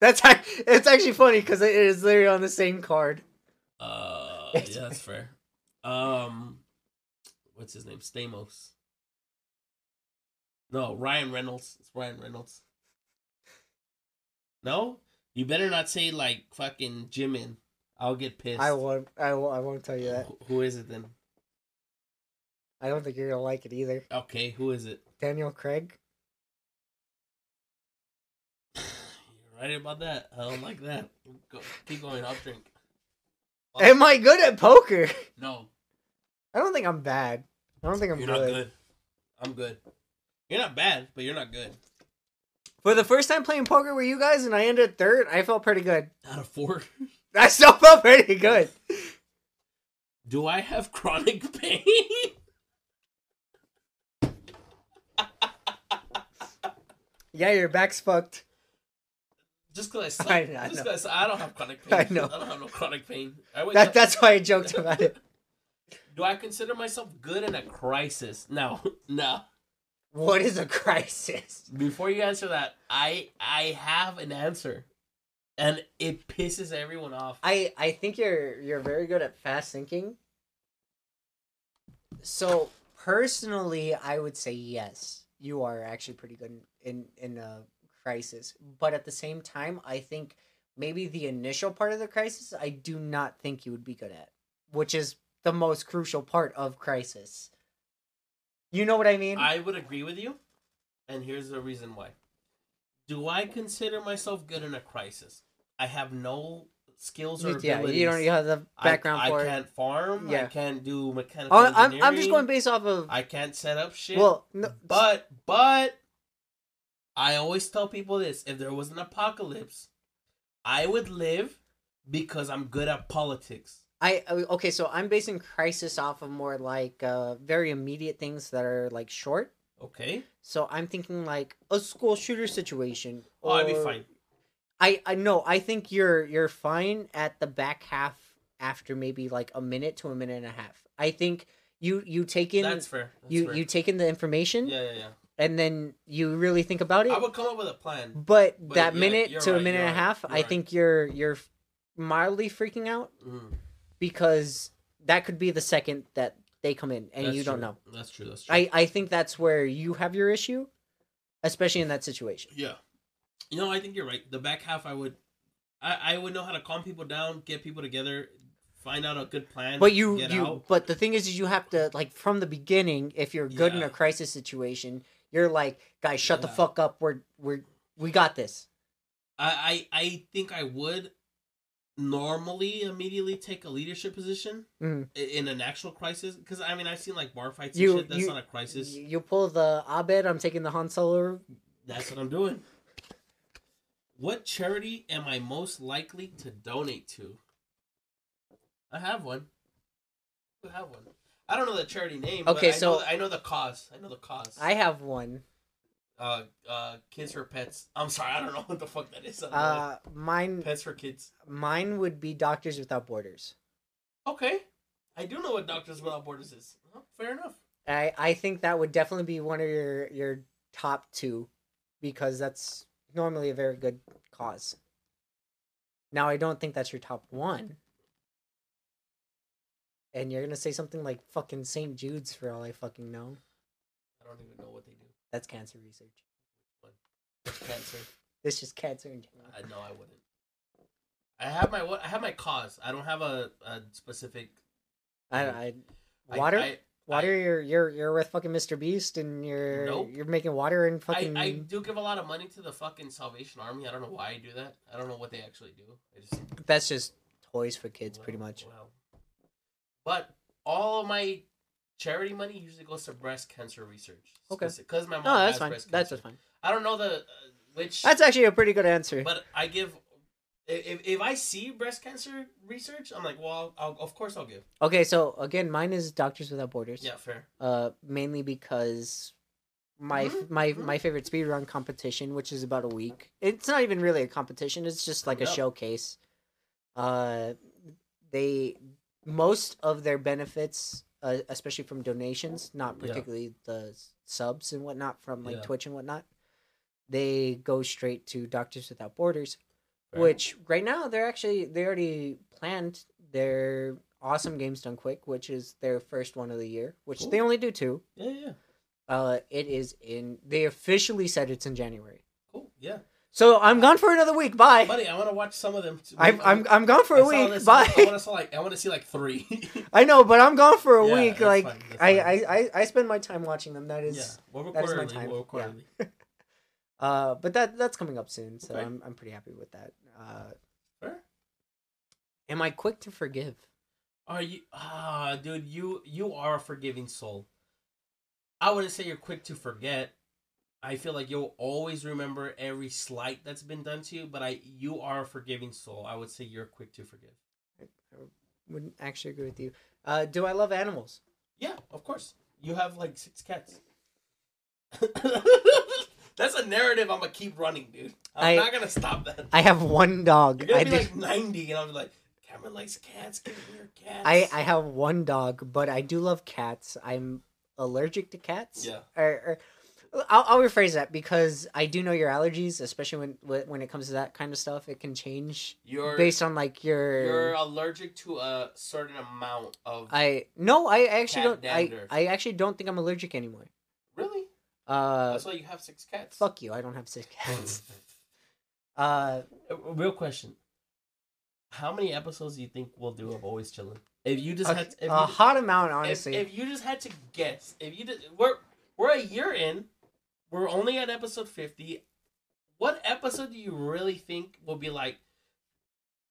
That's it's actually funny because it is literally on the same card. Uh, yeah, that's fair. Um, what's his name? Stamos. No, Ryan Reynolds. It's Ryan Reynolds. No, you better not say like fucking Jimin. I'll get pissed. I won't. I won't. I won't tell you that. Who is it then? I don't think you're gonna like it either. Okay, who is it? Daniel Craig. You're right about that. I don't like that. Go, keep going. I'll drink. Am I good at poker? No, I don't think I'm bad. I don't think I'm you're good. not good. I'm good. You're not bad, but you're not good. For the first time playing poker with you guys, and I ended third, I felt pretty good. Out of four, I still felt pretty good. do I have chronic pain? Yeah, your back's fucked. Just because I suck. I- I just know. because I don't have chronic pain. I know. I don't have no chronic pain. That up- that's why I joked about it. Do I consider myself good in a crisis? No, no. What is a crisis? Before you answer that, I I have an answer, and it pisses everyone off. I I think you're you're very good at fast thinking. So personally, I would say yes. You are actually pretty good in in, in a crisis, but at the same time, I think maybe the initial part of the crisis, I do not think you would be good at, which is the most crucial part of crisis. You know what I mean? I would agree with you, and here's the reason why. Do I consider myself good in a crisis? I have no skills or yeah, abilities. you don't you have the background I, for I it. can't farm. Yeah. I can't do mechanical Oh, I'm I'm just going based off of I can't set up shit. well, no, but but I always tell people this: if there was an apocalypse, I would live because I'm good at politics. I I- okay, so I'm basing crisis off of more like uh very immediate things that are like short. Okay, So I'm thinking like a school shooter situation. oh, I'd be fine. I I know. I think you're you're fine at the back half after maybe like a minute to a minute and a half. I think you you take in That's fair. That's you fair. you take in the information yeah, yeah, yeah. and then you really think about it. I would come up with a plan. but, But that yeah, minute to a minute and a half, you're I right. think you're you're mildly freaking out Mm, because that could be the second that they come in and that's you don't true. know. That's true. That's true. I I think that's where you have your issue, especially in that situation. Yeah. You know, I think you're right. The back half, I would, I, I would know how to calm people down, get people together, find out a good plan. But you you out. but the thing is, is you have to like from the beginning. If you're good in a crisis situation, you're like, guys, shut the fuck up. We're we're we got this. I, I, I think I would normally immediately take a leadership position Mhm. in an actual crisis because I mean I've seen like bar fights You- and shit. That's you- not a crisis. You pull the Abed. I'm taking the Han Solo. That's what I'm doing. What charity am I most likely to donate to? I have one. I have one. I don't know the charity name. Okay, but I so- know, I know the cause. I know the cause. I have one. uh uh kids for pets. I'm sorry, I don't know what the fuck that is. I don't know. Uh, mine pets for kids. mine would be Doctors Without Borders. Okay, I do know what Doctors Without Borders is. Oh, fair enough. I I think that would definitely be one of your your top two, because that's normally a very good cause. Now I don't think that's your top one. And you're gonna say something like fucking St. Jude's for all I fucking know. I don't even know what they do. That's cancer research. Cancer. It's just cancer in general. I know I wouldn't. I have my what? I have my cause. I don't have a, a specific I, I I- water I, you're you're you're with fucking Mr. Beast, and you're Nope. you're making water and I, fucking. I do give a lot of money to the fucking Salvation Army. I don't know why I do that. I don't know what they actually do. I just That's just toys for kids, pretty much. well. But all of my charity money usually goes to breast cancer research. Okay. Because my mom No, that's has fine. breast That's cancer. just fine. I don't know the uh, which. That's actually a pretty good answer. But I give. If, if I see breast cancer research, I'm like, well, I'll, of course I'll give. Okay, so again, mine is Doctors Without Borders. Yeah, fair. Uh, mainly because my Mhm, my mhm. my favorite speedrun competition, which is about a week. It's not even really a competition. It's just like a Yep. showcase. Uh, they most of their benefits, uh, especially from donations, not Yeah. particularly the subs and whatnot from like Yeah. Twitch and whatnot. They go straight to Doctors Without Borders, Fair. which right now they're actually they already planned their awesome games done quick, which is their first one of the year, which they only do two. Yeah, yeah. Uh, it is in. They officially said it's in January. Cool. Yeah. So I'm gone for another week. Bye. Buddy, I want to watch some of them. too. I'm I'm I'm gone for I a saw week. Bye. I want to see like I want to see like three. I know, but I'm gone for a Yeah, week. Like fine, I. I, I I spend my time watching them. That is. yeah, we'll that is my time, We'll yeah. Uh, but that that's coming up soon, so Okay. I'm I'm pretty happy with that. Uh, Fair. am I quick to forgive? Are you? Ah, dude, you you are a forgiving soul. I wouldn't say you're quick to forget. I feel like you'll always remember every slight that's been done to you, but I you are a forgiving soul. I would say you're quick to forgive. I wouldn't actually agree with you. Uh, do I love animals? Yeah, of course. You have like six cats. That's a narrative I'm gonna keep running, dude. I'm I- not gonna stop that. I have one dog. You're gonna I be like 90, and I'm like, Cameron likes cats. Give me your cats. I I have one dog, but I do love cats. I'm allergic to cats. Yeah. Or, or I'll, I'll rephrase that because I do know your allergies, especially when when it comes to that kind of stuff. It can change You're based on like your. you're allergic to a certain amount of. I no, I actually don't. I. I actually don't think I'm allergic anymore. Uh, That's why you have six cats. fuck you. I don't have six cats. Uh, A real question. How many episodes do you think we'll do of Always Chilling? If you just a, had, if a you, hot amount, if, honestly. if you just had to guess, if you did, we're we're a year in, we're only at episode fifty. What episode do you really think will be like?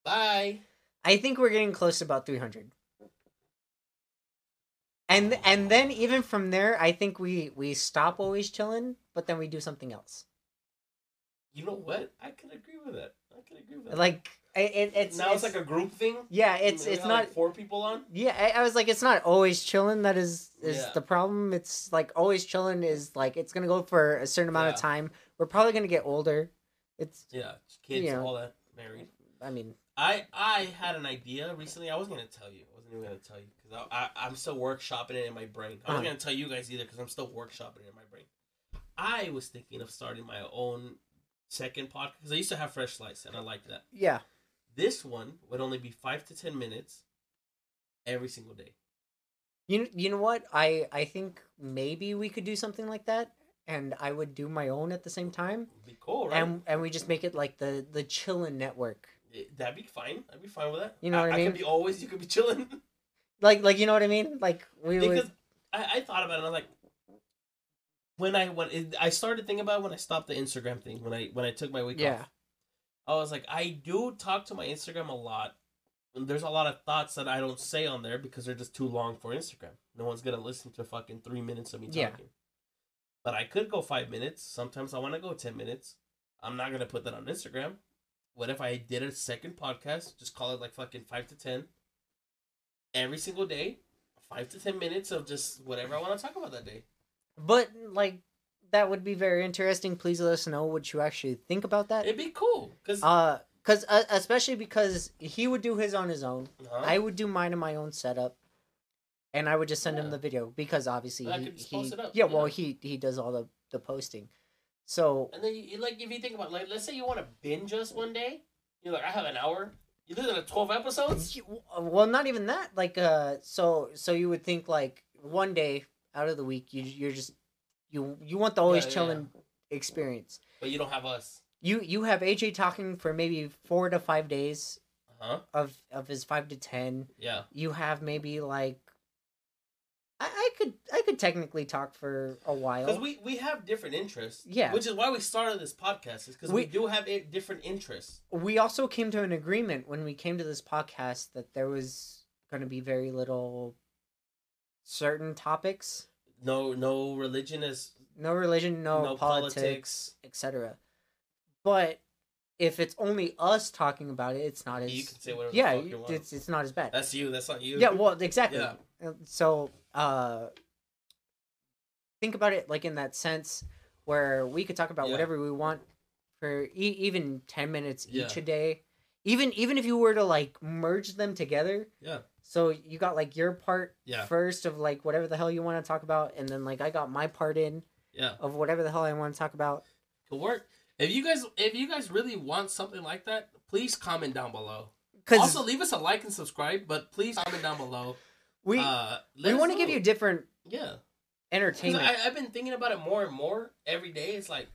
Bye. I think we're getting close to about 300. And and then even from there, I think we we stop always chilling, but then we do something else. You know what? I can agree with that. I can agree with that. Like it, it it's now it's, like a group thing. yeah, it's it's not like four people on. yeah. I, I was like, it's not always chilling. That is is Yeah. the problem. It's like always chilling is like it's gonna go for a certain amount of time. We're probably gonna get older. It's Yeah, kids, You know. all that, married. I mean I I had an idea recently. I was gonna tell you. Even gonna tell you because I, I I'm still workshopping it in my brain. I'm not Uh-huh. gonna tell you guys either because I'm still workshopping it in my brain. I was thinking of starting my own second podcast because I used to have Fresh Slice and I liked that. yeah. This one would only be five to ten minutes every single day. You you know what? I I think maybe we could do something like that, and I would do my own at the same time. It'd be cool, right? and and we just make it like the the chillin' network It- that'd be fine. I'd be fine with that. You know what I mean? I could be always. You could be chilling. like like you know what i mean like we because would I, I thought about it. and I was like, when I when it, I started thinking about it when I stopped the Instagram thing when I when I took my week Yeah. off. I was like, I do talk to my Instagram a lot. And there's a lot of thoughts that I don't say on there because they're just too long for Instagram. No one's gonna listen to fucking three minutes of me Yeah. talking. But I could go five minutes. Sometimes I want to go ten minutes. I'm not gonna put that on Instagram. What if I did a second podcast? Just call it like fucking five to ten. Every single day, five to ten minutes of just whatever I want to talk about that day. but like that would be very interesting please let us know what you actually think about that It'd be cool because uh because uh, especially because he would do his on his own i would do mine in my own setup and i would just send him the video because obviously I he, he up, yeah well he he does all the the posting so and then you, like if you think about like let's say you want to binge us one day, you're like I have an hour. You listen to twelve episodes. You- well not even that like uh so so you would think like one day out of the week you you're just you you want the always Yeah, yeah, chilling experience But you don't have us. you you have aj talking for maybe four to five days Huh? of of his five to ten Yeah. you have maybe like i i could i could technically talk for a while Because we we have different interests. Yeah. Which is why we started this podcast. Is because we, We- do have i- different interests. we also came to an agreement when we came to this podcast that there was going to be very little certain topics No no religion is no religion no, no, politics, politics. etc but if it's only us talking about it it's not as You can say whatever. yeah the fuck you want. it's, it's not as bad That's you. That's not you. yeah well exactly Yeah. Uh, so uh think about it like in that sense where we could talk about Yeah. whatever we want for e- even 10 minutes each a day even even if you were to like merge them together Yeah. so you got like your part Yeah. first of like whatever the hell you want to talk about and then like i got my part in Yeah. of whatever the hell i want to talk about Could work. If you guys if you guys really want something like that, please comment down below. Also, leave us a like and subscribe, but please comment down below. we uh, we want to give you different yeah. entertainment I, I've been thinking about it more and more every day. It's like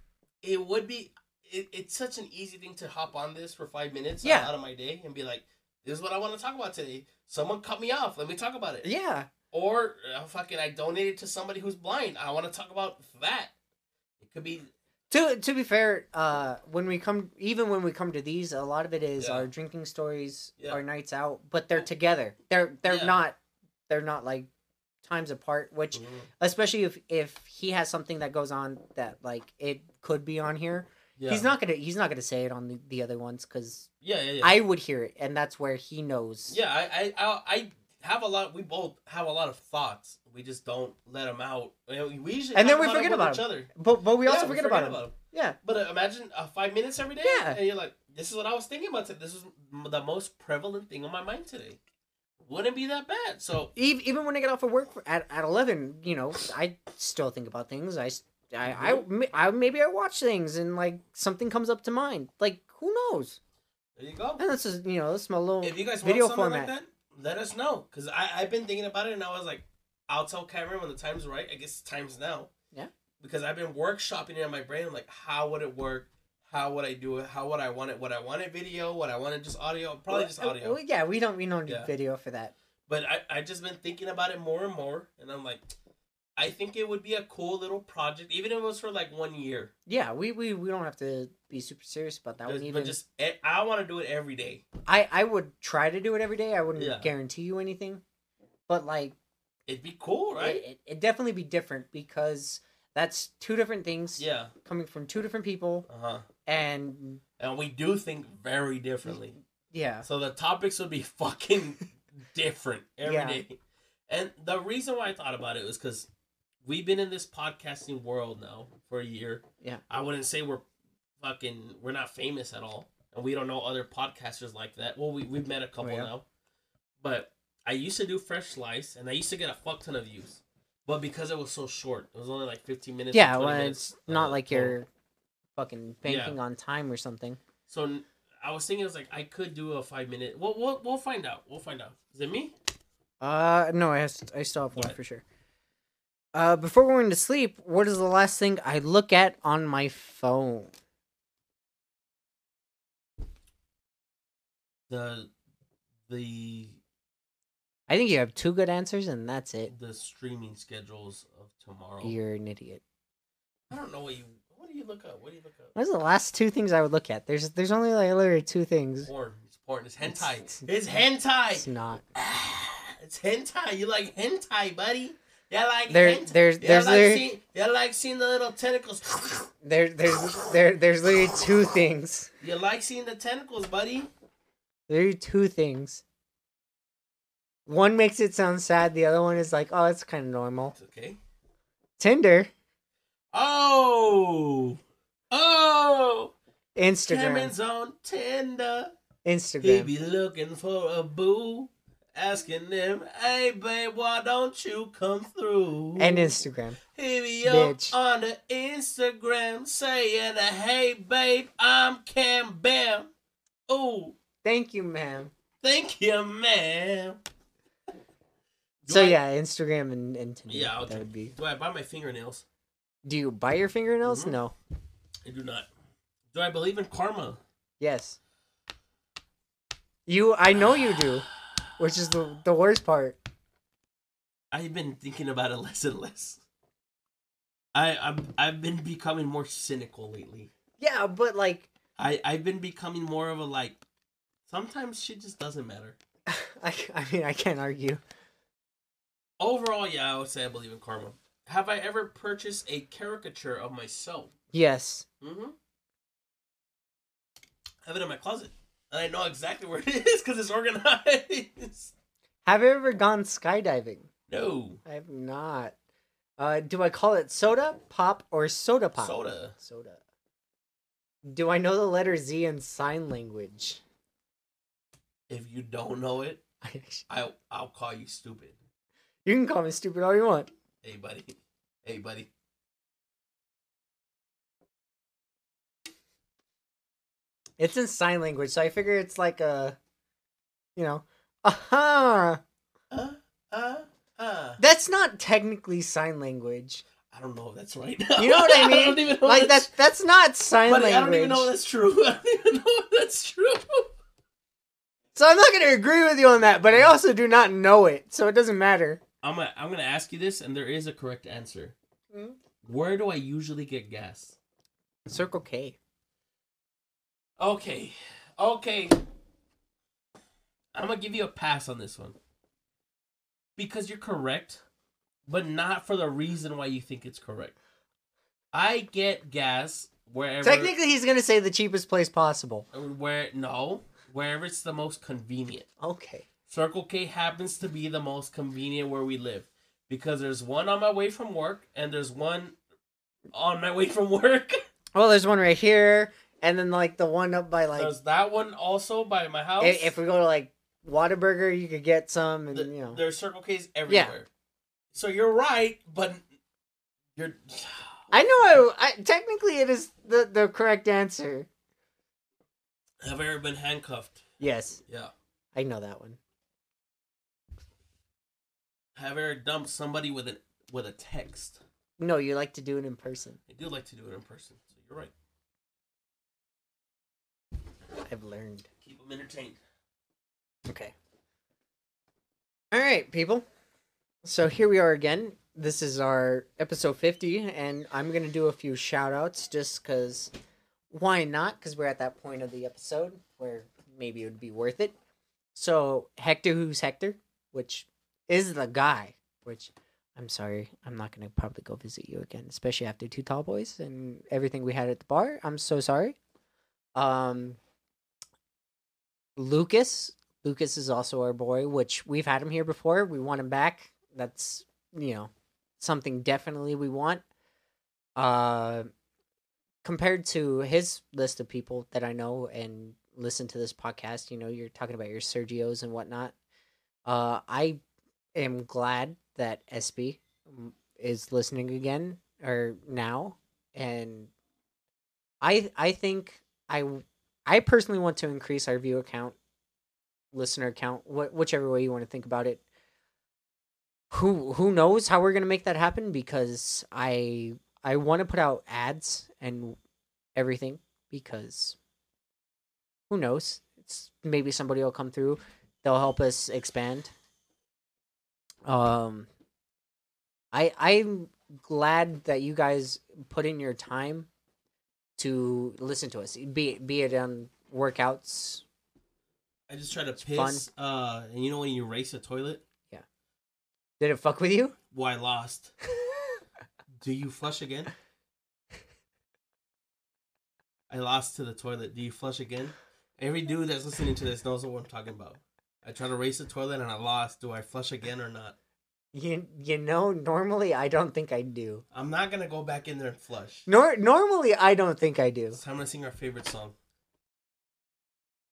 it would be. It, it's such an easy thing to hop on this for five minutes Yeah. out of my day and be like, "This is what I want to talk about today." Someone cut me off. Let me talk about it. yeah Or uh, fucking, I donated to somebody who's blind. I want to talk about that. It could be. To to be fair uh when we come even when we come to these a lot of it is Yeah. our drinking stories Yeah. our nights out but they're together they're they're Yeah. not they're not like times apart which especially if if he has something that goes on that like it could be on here Yeah. he's not gonna he's not gonna say it on the, the other ones because Yeah, yeah, yeah. i would hear it and that's where he knows Yeah, I, I, I, I have a lot. We both have a lot of thoughts. We just don't let them out. We usually And then we about forget about each other. but but we also Yeah, forget, about him 'em. yeah But uh, imagine uh, five minutes every day. Yeah. And you're like, this is what I was thinking about today. This is the most prevalent thing on my mind today. Wouldn't be that bad. So Eve- even when I get off of work at, at 11, you know, I still think about things. I, I, I- Mm-hmm. I- maybe I watch things and like something comes up to mind. Like, who knows? there you go. And this is, you know, this is my little If you guys video format. like that, let us know. Because I I've been thinking about it and I was like, I'll tell Cameron when the time's right. I guess time's now. Yeah. Because I've been workshopping it in my brain. I'm like, how would it work? how would I do it? How would I want it? Would I want it video? Would I want it just audio? Probably just audio. Well, yeah, we don't we don't need Yeah. video for that. But I I just been thinking about it more and more, and I'm like, I think it would be a cool little project, even if it was for like one year. Yeah, we we, we don't have to be super serious about that Just- one. but Even just eh, I want to do it every day. I I would try to do it every day. I wouldn't Yeah. guarantee you anything, but like It'd be cool, right? it, it, it'd definitely be different because that's two different things yeah. coming from two different people, Uh huh. and And we do think very differently. yeah, So the topics would be fucking different every day. Yeah. And the reason why I thought about it was because we've been in this podcasting world now for a year. Yeah. I wouldn't say we're fucking we're not famous at all. And we don't know other podcasters like that. Well we we've met a couple yeah. now. But I used to do fresh slice and I used to get a fuck ton of views. But because it was so short, it was only like fifteen minutes. yeah. 20 Well, minutes, it's not uh, like you're fucking banking on time or something. So I was thinking, I was like, I could do a five minute. We'll we'll, we'll find out. We'll find out. Is it me? Uh, no, I has, I still have one What? for sure. Uh, before going to sleep, what is the last thing I look at on my phone? The the I think you have two good answers, and that's it. the streaming schedules of tomorrow. You're an idiot. I don't know what you. What do you look up? What do you look up? What's the last two things I would look at? There's there's only like literally two things. Porn. It's porn. It's hentai. It's- It's It's hentai. not. It's hentai. You like hentai, buddy? Yeah, like There- hentai. there's- Yeah, there's like seeing, yeah, like seeing the little tentacles. There there's there there's literally two things. you like seeing the tentacles, buddy? There are two things. One makes it sound sad. The other one is like, oh, it's kind of normal. It's okay. Tinder, Oh, oh. Instagram, Cameron's on Tinder. Instagram. He be looking for a boo, asking them, "Hey babe, why don't you come through?" and Instagram. he be up on the Instagram saying, "Hey babe, I'm Cam Bam." Ooh, Thank you, ma'am. thank you, ma'am. Do So I- yeah, Instagram and, and Tinder. Yeah, I'll that would be. Do I buy my fingernails? Do you bite your fingernails? Mhm. No. I do not. Do I believe in karma? Yes. You, I know you do, which is the the worst part. I've been thinking about it less and less. I I'm, I've been becoming more cynical lately. Yeah, but like, I I've been becoming more of a like. Sometimes shit just doesn't matter. I, I mean, I can't argue. Overall, yeah, I would say I believe in karma. Have I ever purchased a caricature of myself? Yes. Mm-hmm. I have it in my closet, and I know exactly where it is because it's organized. Have you ever gone skydiving? no I have not. Uh, do I call it soda pop or soda pop? soda. Soda. Do I know the letter Z in sign language? If you don't know it, I I'll call you stupid. You can call me stupid all you want. Hey buddy, hey buddy. It's in sign language, so I figure it's like a, you know, aha. Uh uh uh. That's not technically sign language. I don't know if that's right. You know what I mean? don't even know Like that's, that. That's not sign language. I don't even know if that's true. I don't even know if that's true. So I'm not going to agree with you on that, but I also do not know it, so it doesn't matter. I'm gonna I'm gonna ask you this, and there is a correct answer. Mhm. Where do I usually get gas? Circle K. Okay, okay. I'm gonna give you a pass on this one because you're correct, but not for the reason why you think it's correct. I get gas wherever. Technically, he's going to say the cheapest place possible. Uh, where no, wherever it's the most convenient. Okay. Circle K happens to be the most convenient where we live because there's one on my way from work and there's one on my way from work. Well, there's one right here, and then like the one up by like. there's that one also by my house. If we go to like Whataburger, you could get some, and The- you know. there's Circle K's everywhere. So you're right, but you're I know. I, I technically it is the the correct answer. have I ever been handcuffed? Yes, Yeah. I know that one. Have I ever dumped somebody with an with a text? No, you like to do it in person. I do like to do it in person. So you're right. I've learned. Keep them entertained. Okay. All right, people. So here we are again. This is our episode 50, and I'm going to do a few shout outs just because why not? Because we're at that point of the episode where maybe it would be worth it. So, Hector, who's Hector, which is the guy, which I'm sorry, I'm not going to probably go visit you again, especially after two tall boys and everything we had at the bar. I'm so sorry. Um, Lucas, Lucas is also our boy, which we've had him here before. We want him back. That's you know something definitely we want. Uh, compared to his list of people that I know and listen to this podcast, you know, you're talking about your Sergios and whatnot. Uh, I am glad that SB is listening again or now, and I I think I I personally want to increase our view account, listener count, wh- whichever way you want to think about it. Who who knows how we're gonna make that happen? Because I I want to put out ads and everything because who knows? It's maybe somebody will come through. They'll help us expand. Um, I I'm glad that you guys put in your time to listen to us. Be be it on workouts. I just try to piss. Uh, and you know when you race a toilet? Yeah. Did it fuck with you? Well, I lost. Do you flush again? I lost to the toilet. Do you flush again? Every dude that's listening to this knows what I'm talking about. I try to race the toilet and I lost. Do I flush again or not? You you know normally I don't think I do. I'm not gonna go back in there and flush. Nor normally I don't think I do. It's time to sing our favorite song.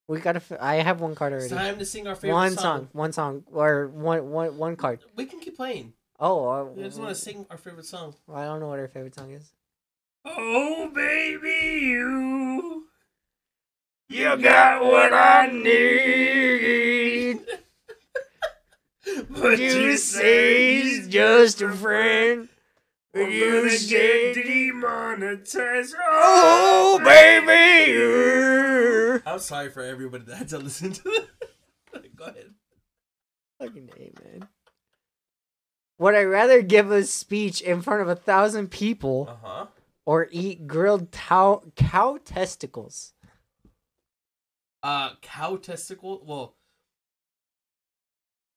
We gotta. f- I have one card already. It's already. time to sing our favorite song. One song. song, one song, or one one one card. We can keep playing. Oh, uh, I just want to sing our favorite song. well, I don't know what our favorite song is. Oh baby, you You got what I need. But You say he's just a friend. You say, demonetized. oh baby. I'm sorry for everybody that had to listen to that. Go ahead. Fucking A, man. Would I rather give a speech in front of a thousand people Uh huh. or eat grilled cow, cow testicles? Uh, cow testicle. Well,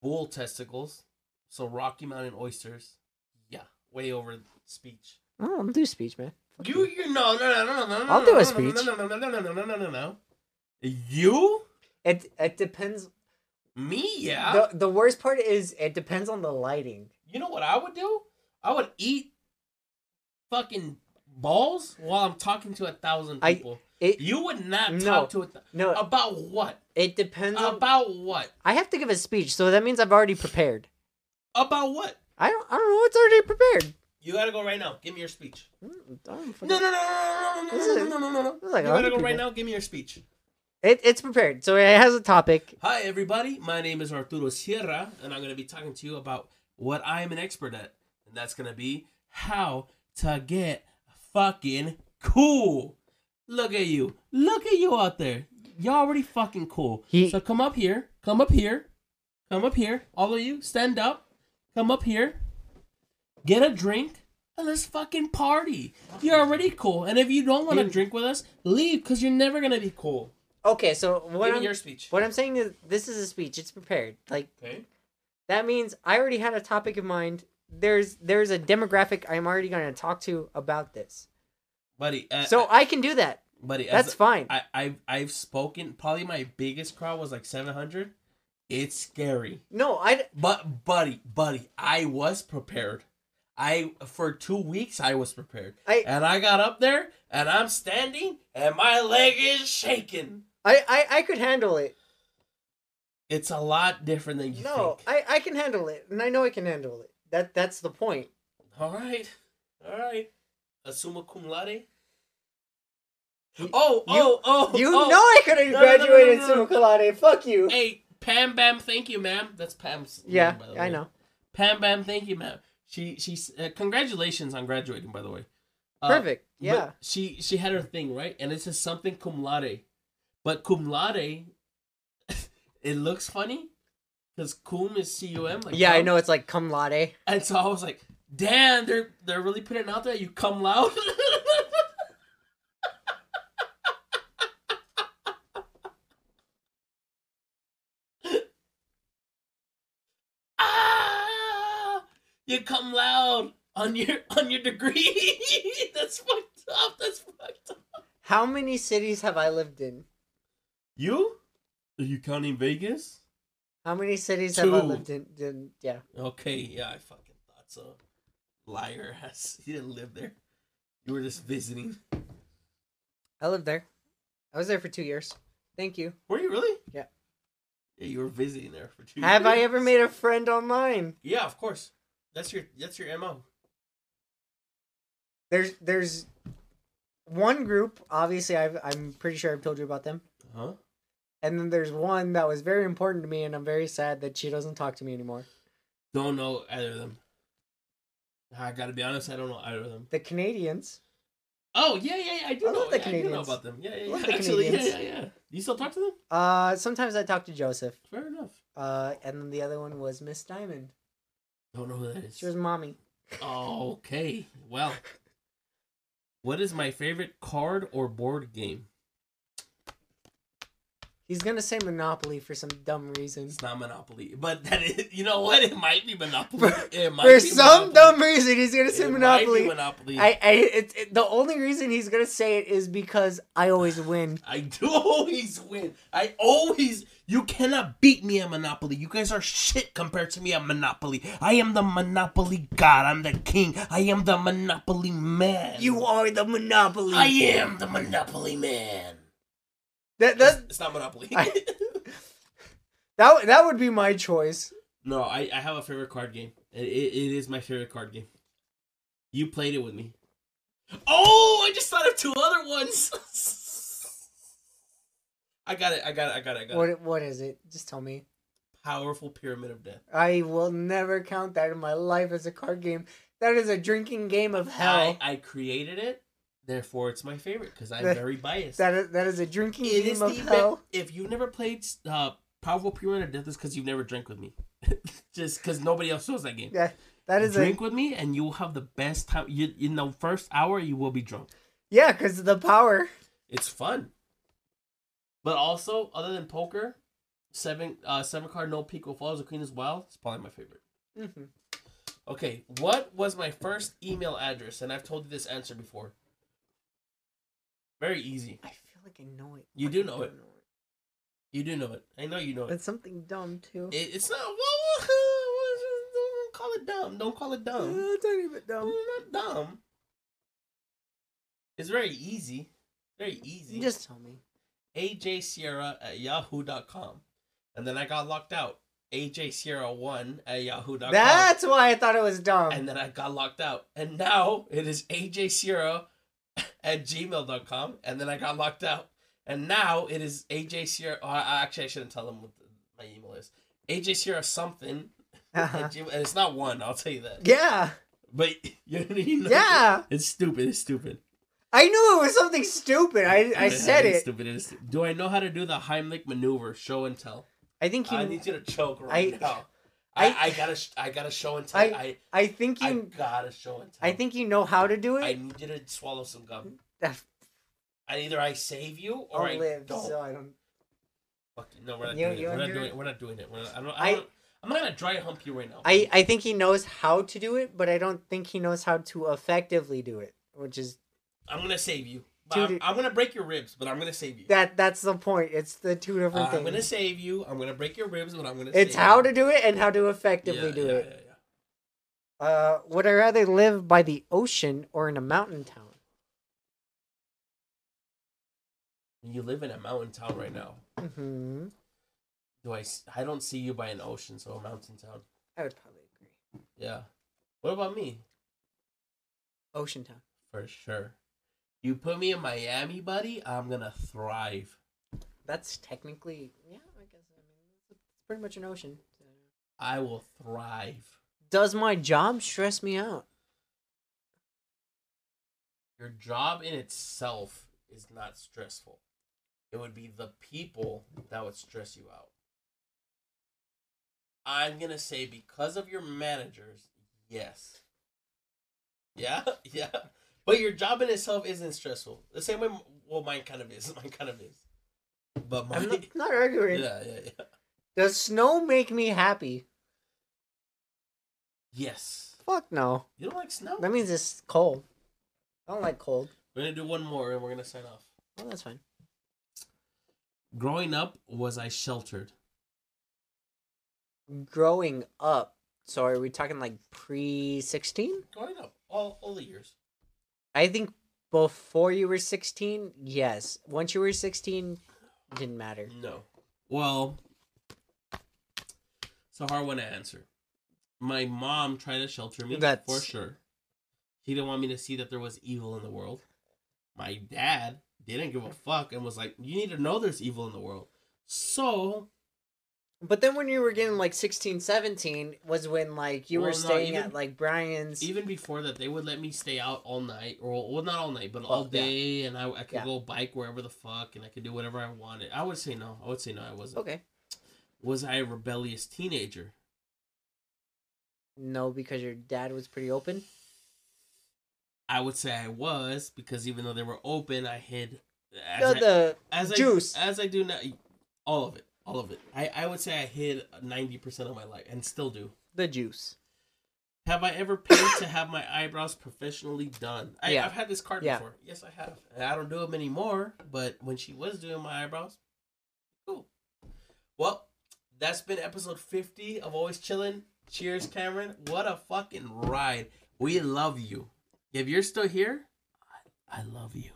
bull testicles. So Rocky Mountain oysters. Yeah, way over speech. Oh, I'll do speech, man. Fuck You, you no, no, no, no, no, no. I'll no, do a no, speech. No, no, no, no, no, no, no, no, no, no. You? It it depends. Me? Yeah. The the worst part is it depends on the lighting. You know what I would do? I would eat fucking balls while I'm talking to a thousand I- people. It you would not No. talk to a th- no, about what? it depends on. About what? I have to give a speech, so that means I've already prepared. About what? I don't. I don't know. It's already prepared. You gotta go right now. Give me your speech. Mm, I don't fucking- No, no, no, no, no, no, no, no, no, no, no. like You gotta go right now. Give me your speech. It, it's prepared, so it has a topic. Hi, everybody. My name is Arturo Sierra, and I'm to be talking to you about what I am an expert at. And that's to be how to get fucking cool. Look at you. Look at you out there. You're already fucking cool. He- so come up here. Come up here. Come up here. All of you, stand up. Come up here. Get a drink. And let's fucking party. You're already cool. And if you don't want to drink with us, leave because you're never going to be cool. Okay, so what Give I'm your speech. what I'm saying is this is a speech. It's prepared. Like Okay. that means I already had a topic in mind. There's there's a demographic I'm already going to talk to about this, Buddy. Uh, so I can do that. buddy, That's fine. I, I've I've spoken. Probably my biggest crowd was like seven hundred. It's scary, No, I but buddy, buddy, I was prepared. I for two weeks I was prepared, I- and I got up there and I'm standing and my leg is shaking. I I, I could handle it. It's a lot different than you No, think. I I can handle it, and I know I can handle it. That that's the point. All right, all right. Assuma cum laude. You- Oh, oh, oh! You oh. know I could have No, graduated no, no. summa cum laude. Fuck you. Hey, Pam Bam, thank you, ma'am. That's Pam's. name, yeah, the I know. Pam Bam, thank you, ma'am. She she's uh, congratulations on graduating, by the way. Uh, Perfect. Yeah. she she had her thing right, and it says something cum laude, But cum laude, it looks funny because cum is C U M. Like yeah, I know it's like cum laude. And so I was like, damn, they're they're really putting it out there. You come loud. ah, you come loud on your on your degree. That's fucked up. That's fucked up. How many cities have I lived in? You? Are you counting Vegas? How many cities have I lived in? in yeah. Okay, yeah, I fucking thought so. Liar ass. You didn't live there. You were just visiting. I lived there. I was there for two years. Thank you. Were you really? Yeah. Yeah, you were visiting there for two. Have I ever made a friend online? Yeah, of course. That's your that's your mo. There's there's one group. Obviously, I've, I'm pretty sure I've told you about them. Huh? And then there's one that was very important to me, and I'm very sad that she doesn't talk to me anymore. Don't know either of them. I gotta be honest, I don't know either of them. The Canadians. Oh yeah, yeah, yeah I do I know. love the yeah, I do know Canadians. about them. Yeah, yeah, yeah. the Actually, yeah, Canadians. yeah, yeah. You still talk to them? Uh, sometimes I talk to Joseph. Fair enough. Uh, and then the other one was Miss Diamond. Don't know who that is. She was mommy. Oh, okay. Well, what is my favorite card or board game? He's gonna say Monopoly for some dumb reason. It's not Monopoly, but that is, you know what? It might be Monopoly. It might For be some Monopoly. dumb reason, he's gonna say It might be Monopoly. Monopoly. I, I, it, it, the only reason he's gonna say it is because I always win. I do always win. I always. You cannot beat me at Monopoly. You guys are shit compared to me at Monopoly. I am the Monopoly god. I'm the king. I am the Monopoly man. You are the Monopoly. I am the Monopoly man. That, It's, that, it's not Monopoly. I- that, that would be my choice. no, I, I have a favorite card game. It, it, it is my favorite card game. You played it with me. Oh, I just thought of two other ones. I got it. I got it. I got it. I got it. What, what is it? Just tell me. Powerful Pyramid of Death. I will never count that in my life as a card game. That is a drinking game of hell. I, I created it, therefore it's my favorite because I'm That- very biased. That is, that is a drinking It is game the of be- hell. If you've never played uh, Powerful Pyramid of Death, it's because you've never drank with me. Just because nobody else knows that game. Yeah, that is a Drink a with me, and you will have the best time. You, in the first hour, you will be drunk. yeah, because the power. It's fun. But also, other than poker, seven uh, seven card no peek will follows the queen as well. It's probably my favorite. hmm Okay, what was my first email address? And I've told you this answer before. Very easy. I feel like I know it. You do know don't it. You do know it. I know you know it. It's something dumb too. it it's not. Well, don't call it dumb. Don't call it dumb. Uh, a tiny bit dumb. Not dumb. It's very easy. Very easy. Just tell me. AJ Sierra at yahoo.com. And then I got locked out. AJ Sierra 1 at yahoo.com. That's why I thought it was dumb. and then I got locked out. And now it is AJ Sierra at gmail.com. And then I got locked out. And now it is AJ Sierra. Oh, I, actually, I shouldn't tell them what the, my email is. AJ Sierra something. Uh-huh. Gmail, and it's not one, I'll tell you that. yeah, But you, you know, yeah. It's stupid. It's stupid. I knew it was something stupid. I I said it. Stupid. Is. Do I know how to do the Heimlich maneuver? Show and tell. I think I you. need you to choke right I- now. I, I- I, gotta I gotta show and tell. I- I I think I, you. gotta show and tell. I think you know how to do I it. need you to swallow some gum. That- And either I save you or I'll I live, don't. so I don't. Fuck you. No, we're not You- doing you it. We're not doing it? it. We're not doing it. We're not, I don't. I- I don't, I'm not gonna dry hump you right now. I I think he knows how to do it, but I don't think he knows how to effectively do it. Which is I'm gonna save you. But Dude, I'm, gonna break your ribs, but I'm gonna save you. that. That's the point. It's the two Uh, different I'm gonna save you. I'm gonna break your ribs, but I'm gonna. It's save how you. to do it and how to effectively Yeah, do yeah, it. yeah. Uh, would I rather live by the ocean or in a mountain town? You live in a mountain town right now. hmm Do I? I don't see you by an ocean, so a mountain town. I would probably agree. Yeah. What about me? Ocean town. For sure. You put me in Miami, buddy, I'm gonna thrive. That's technically yeah. I guess I mean it's pretty much an ocean. I will thrive. Does my job stress me out? Your job in itself is not stressful. it would be the people that would stress you out. I'm gonna say because of your managers, yes. Yeah, yeah. But your job in itself isn't stressful. The same way, well, mine kind of is. Mine kind of is. But mine, I'm not, not arguing. yeah, yeah, yeah. Does snow make me happy? Yes. Fuck no. You don't like snow? That means it's cold. I don't like cold. We're gonna do one more and we're gonna sign off. Well, that's fine. Growing up, was I sheltered? Growing up, so are we talking like pre 16? Growing up, all all the years. I think before you were 16, yes. Once you were 16, didn't matter. No. Well, it's a hard one to answer. My mom tried to shelter me That's- for sure. She didn't want me to see that there was evil in the world. My dad didn't give a fuck and was like, "You need to know there's evil in the world." So But then when you were getting like 16, 17 was when like you were Well, no, staying even- at like Brian's. even before that, they would let me stay out all night, or well, not all night, but all Well, yeah. day, and I, I could Yeah. go bike wherever the fuck, and I could do whatever I wanted. I would say no. I would say no. I wasn't. okay. Was I a rebellious teenager? No, because your dad was pretty open. I would say I was because even though they were open, I hid. As No, I, the as juice. I, as I do now, all of it, all of it. I, I would say I hid ninety percent of my life and still do. the juice. Have I ever paid to have my eyebrows professionally done? I, Yeah. I've had this card Yeah. before. Yes, I have. And I don't do them anymore. But when she was doing my eyebrows, cool. Well, that's been episode fifty of Always Chillin'. Cheers, Cameron. What a fucking ride. We love you. If you're still here, I, I love you.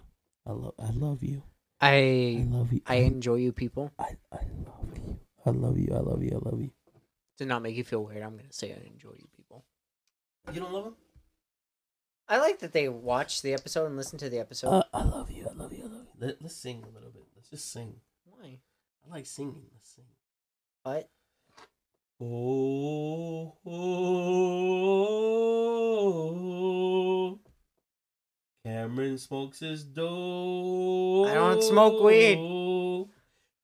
I love. I love you. I love you. I enjoy you people. I, I love you. I love you. I love you. I love you. To not make you feel weird, I'm gonna say I enjoy you people. You don't love them? I like that they watch the episode and listen to the episode. Uh, I love you. I love you. I love you. Let, let's sing a little bit. Let's just sing. Why? I like singing. Let's sing. What? Oh, oh, Cameron smokes his dope. I don't smoke weed.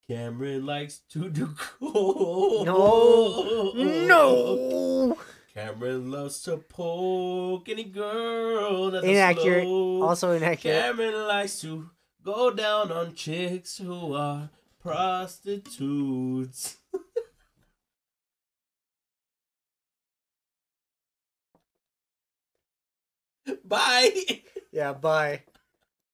Cameron likes to do coke. No. No. Cameron loves to poke any girl that's Inaccurate. slow. Also inaccurate. Cameron likes to go down on chicks who are prostitutes. Bye. Yeah. Bye.